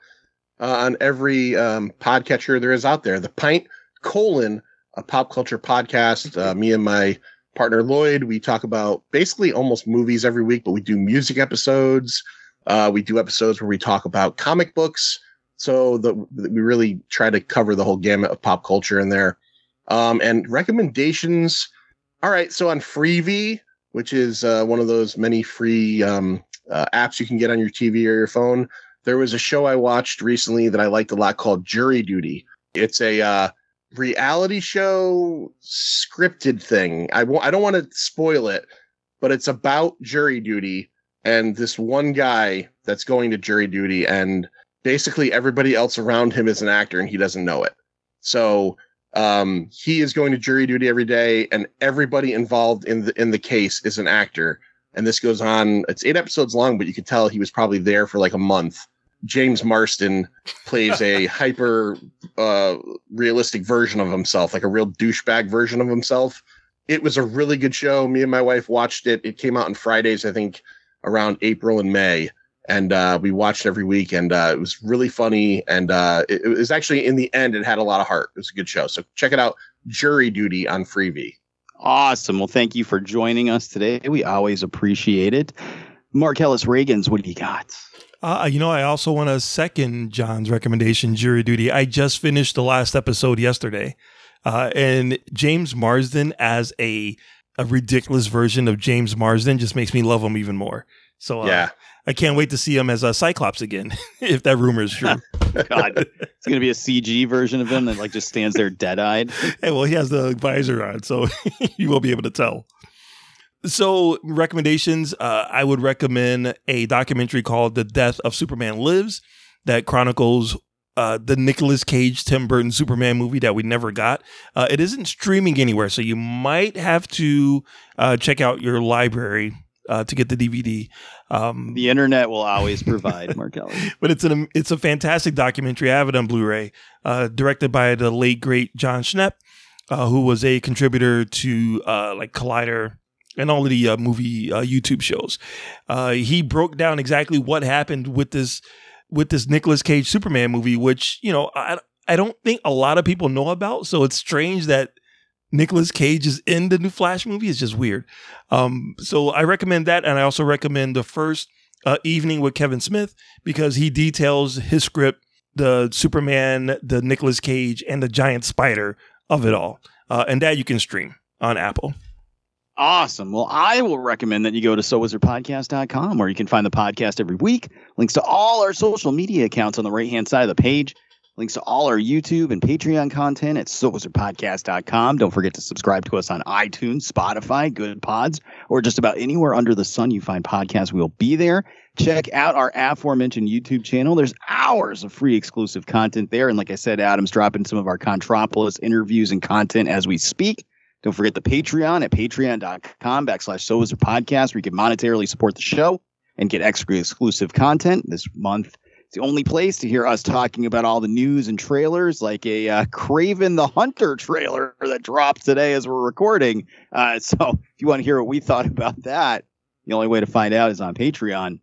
uh, on every um, podcatcher there is out there. The Pint colon, a pop culture podcast. Uh, me and my partner Lloyd, we talk about basically almost movies every week, but we do music episodes. Uh, we do episodes where we talk about comic books. So that we really try to cover the whole gamut of pop culture in there. Um, and recommendations. All right. So on Freevee, which is uh, one of those many free um, uh, apps you can get on your TV or your phone, there was a show I watched recently that I liked a lot called Jury Duty. It's a uh, reality show scripted thing. I w- I don't want to spoil it, but it's about jury duty and this one guy that's going to jury duty and basically everybody else around him is an actor and he doesn't know it. So um, he is going to jury duty every day and everybody involved in the in the case is an actor. And this goes on. It's eight episodes long, but you could tell he was probably there for like a month. James Marsden plays a hyper uh, realistic version of himself, like a real douchebag version of himself. It was a really good show. Me and my wife watched it. It came out on Fridays, I think, around April and May, and uh, we watched every week. And uh, it was really funny. And uh, it, it was actually in the end, it had a lot of heart. It was a good show. So check it out. Jury Duty on Freevee. Awesome. Well, thank you for joining us today. We always appreciate it. Marcellus Reagans, what do you got? Uh, you know, I also want to second John's recommendation, Jury Duty. I just finished the last episode yesterday, uh, and James Marsden as a a ridiculous version of James Marsden just makes me love him even more. So uh, yeah, I can't wait to see him as a Cyclops again, if that rumor is true. God, it's gonna be a CG version of him that like just stands there dead eyed. Hey, well, he has the visor on, so you won't be able to tell. So, recommendations uh, I would recommend a documentary called The Death of Superman Lives that chronicles uh, the Nicolas Cage Tim Burton Superman movie that we never got. Uh, it isn't streaming anywhere, so you might have to uh, check out your library uh, to get the DVD. Um, the internet will always provide, Markelli. but it's an it's a fantastic documentary. I have it on Blu-ray, uh, directed by the late great Jon Schnepp, uh, who was a contributor to uh, like Collider and all of the uh, movie uh, YouTube shows. Uh, he broke down exactly what happened with this with this Nicolas Cage Superman movie, which you know I I don't think a lot of people know about. So it's strange that Nicolas Cage is in the new Flash movie. It's just weird. Um, so I recommend that, and I also recommend the first uh, evening with Kevin Smith because he details his script, the Superman, the Nicolas Cage, and the giant spider of it all, uh, and that you can stream on Apple. Awesome. Well, I will recommend that you go to SoWizardPodcast.com where you can find the podcast every week. Links to all our social media accounts on the right hand side of the page. Links to all our YouTube and Patreon content at SoWizardPodcast.com. Don't forget to subscribe to us on iTunes, Spotify, Goodpods, or just about anywhere under the sun you find podcasts. We'll be there. Check out our aforementioned YouTube channel. There's hours of free exclusive content there. And like I said, Adam's dropping some of our Contropolis interviews and content as we speak. Don't forget the Patreon at patreon.com backslash so is podcast where you can monetarily support the show and get extra exclusive content this month. It's the only place to hear us talking about all the news and trailers, like a uh, Kraven the Hunter trailer that dropped today as we're recording. Uh, so if you want to hear what we thought about that, the only way to find out is on Patreon.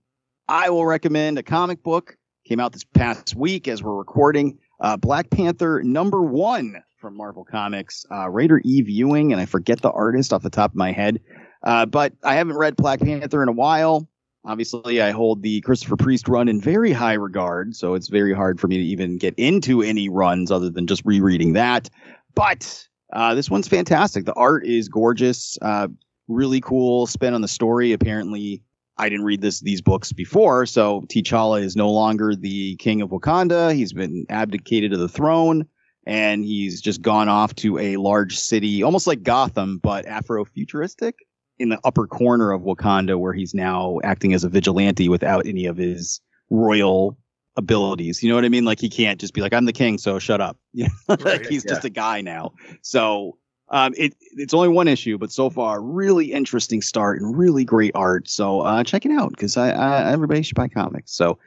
I will recommend a comic book. Came out this past week as we're recording. Uh, Black Panther number one from Marvel Comics, uh, Raider Eve Ewing, and I forget the artist off the top of my head. Uh, but I haven't read Black Panther in a while. Obviously, I hold the Christopher Priest run in very high regard, so it's very hard for me to even get into any runs other than just rereading that. But uh, this one's fantastic. The art is gorgeous, uh, really cool spin on the story. Apparently, I didn't read this these books before, so T'Challa is no longer the king of Wakanda. He's been abdicated of the throne and he's just gone off to a large city, almost like Gotham, but Afro-futuristic in the upper corner of Wakanda, where he's now acting as a vigilante without any of his royal abilities. You know what I mean? Like he can't just be like, "I'm the king, so shut up." Yeah, like he's yeah. just a guy now. So um, it it's only one issue, but so far really interesting start and really great art. So uh, check it out because I, I everybody should buy comics. So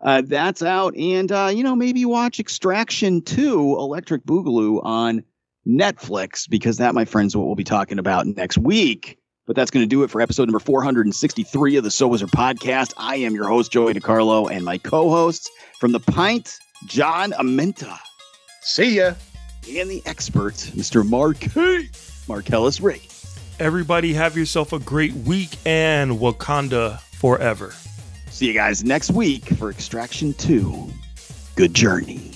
uh, that's out, and uh, you know maybe watch Extraction Two: Electric Boogaloo on Netflix because that, my friends, is what we'll be talking about next week. But that's going to do it for episode number 463 of the So Was Wizard podcast. I am your host, Joey DiCarlo, and my co hosts from The Pint, John Amenta, See ya. and the expert, Mr. Mark Marcellus Ray. Everybody, have yourself a great week and Wakanda forever. See you guys next week for Extraction 2. Good journey.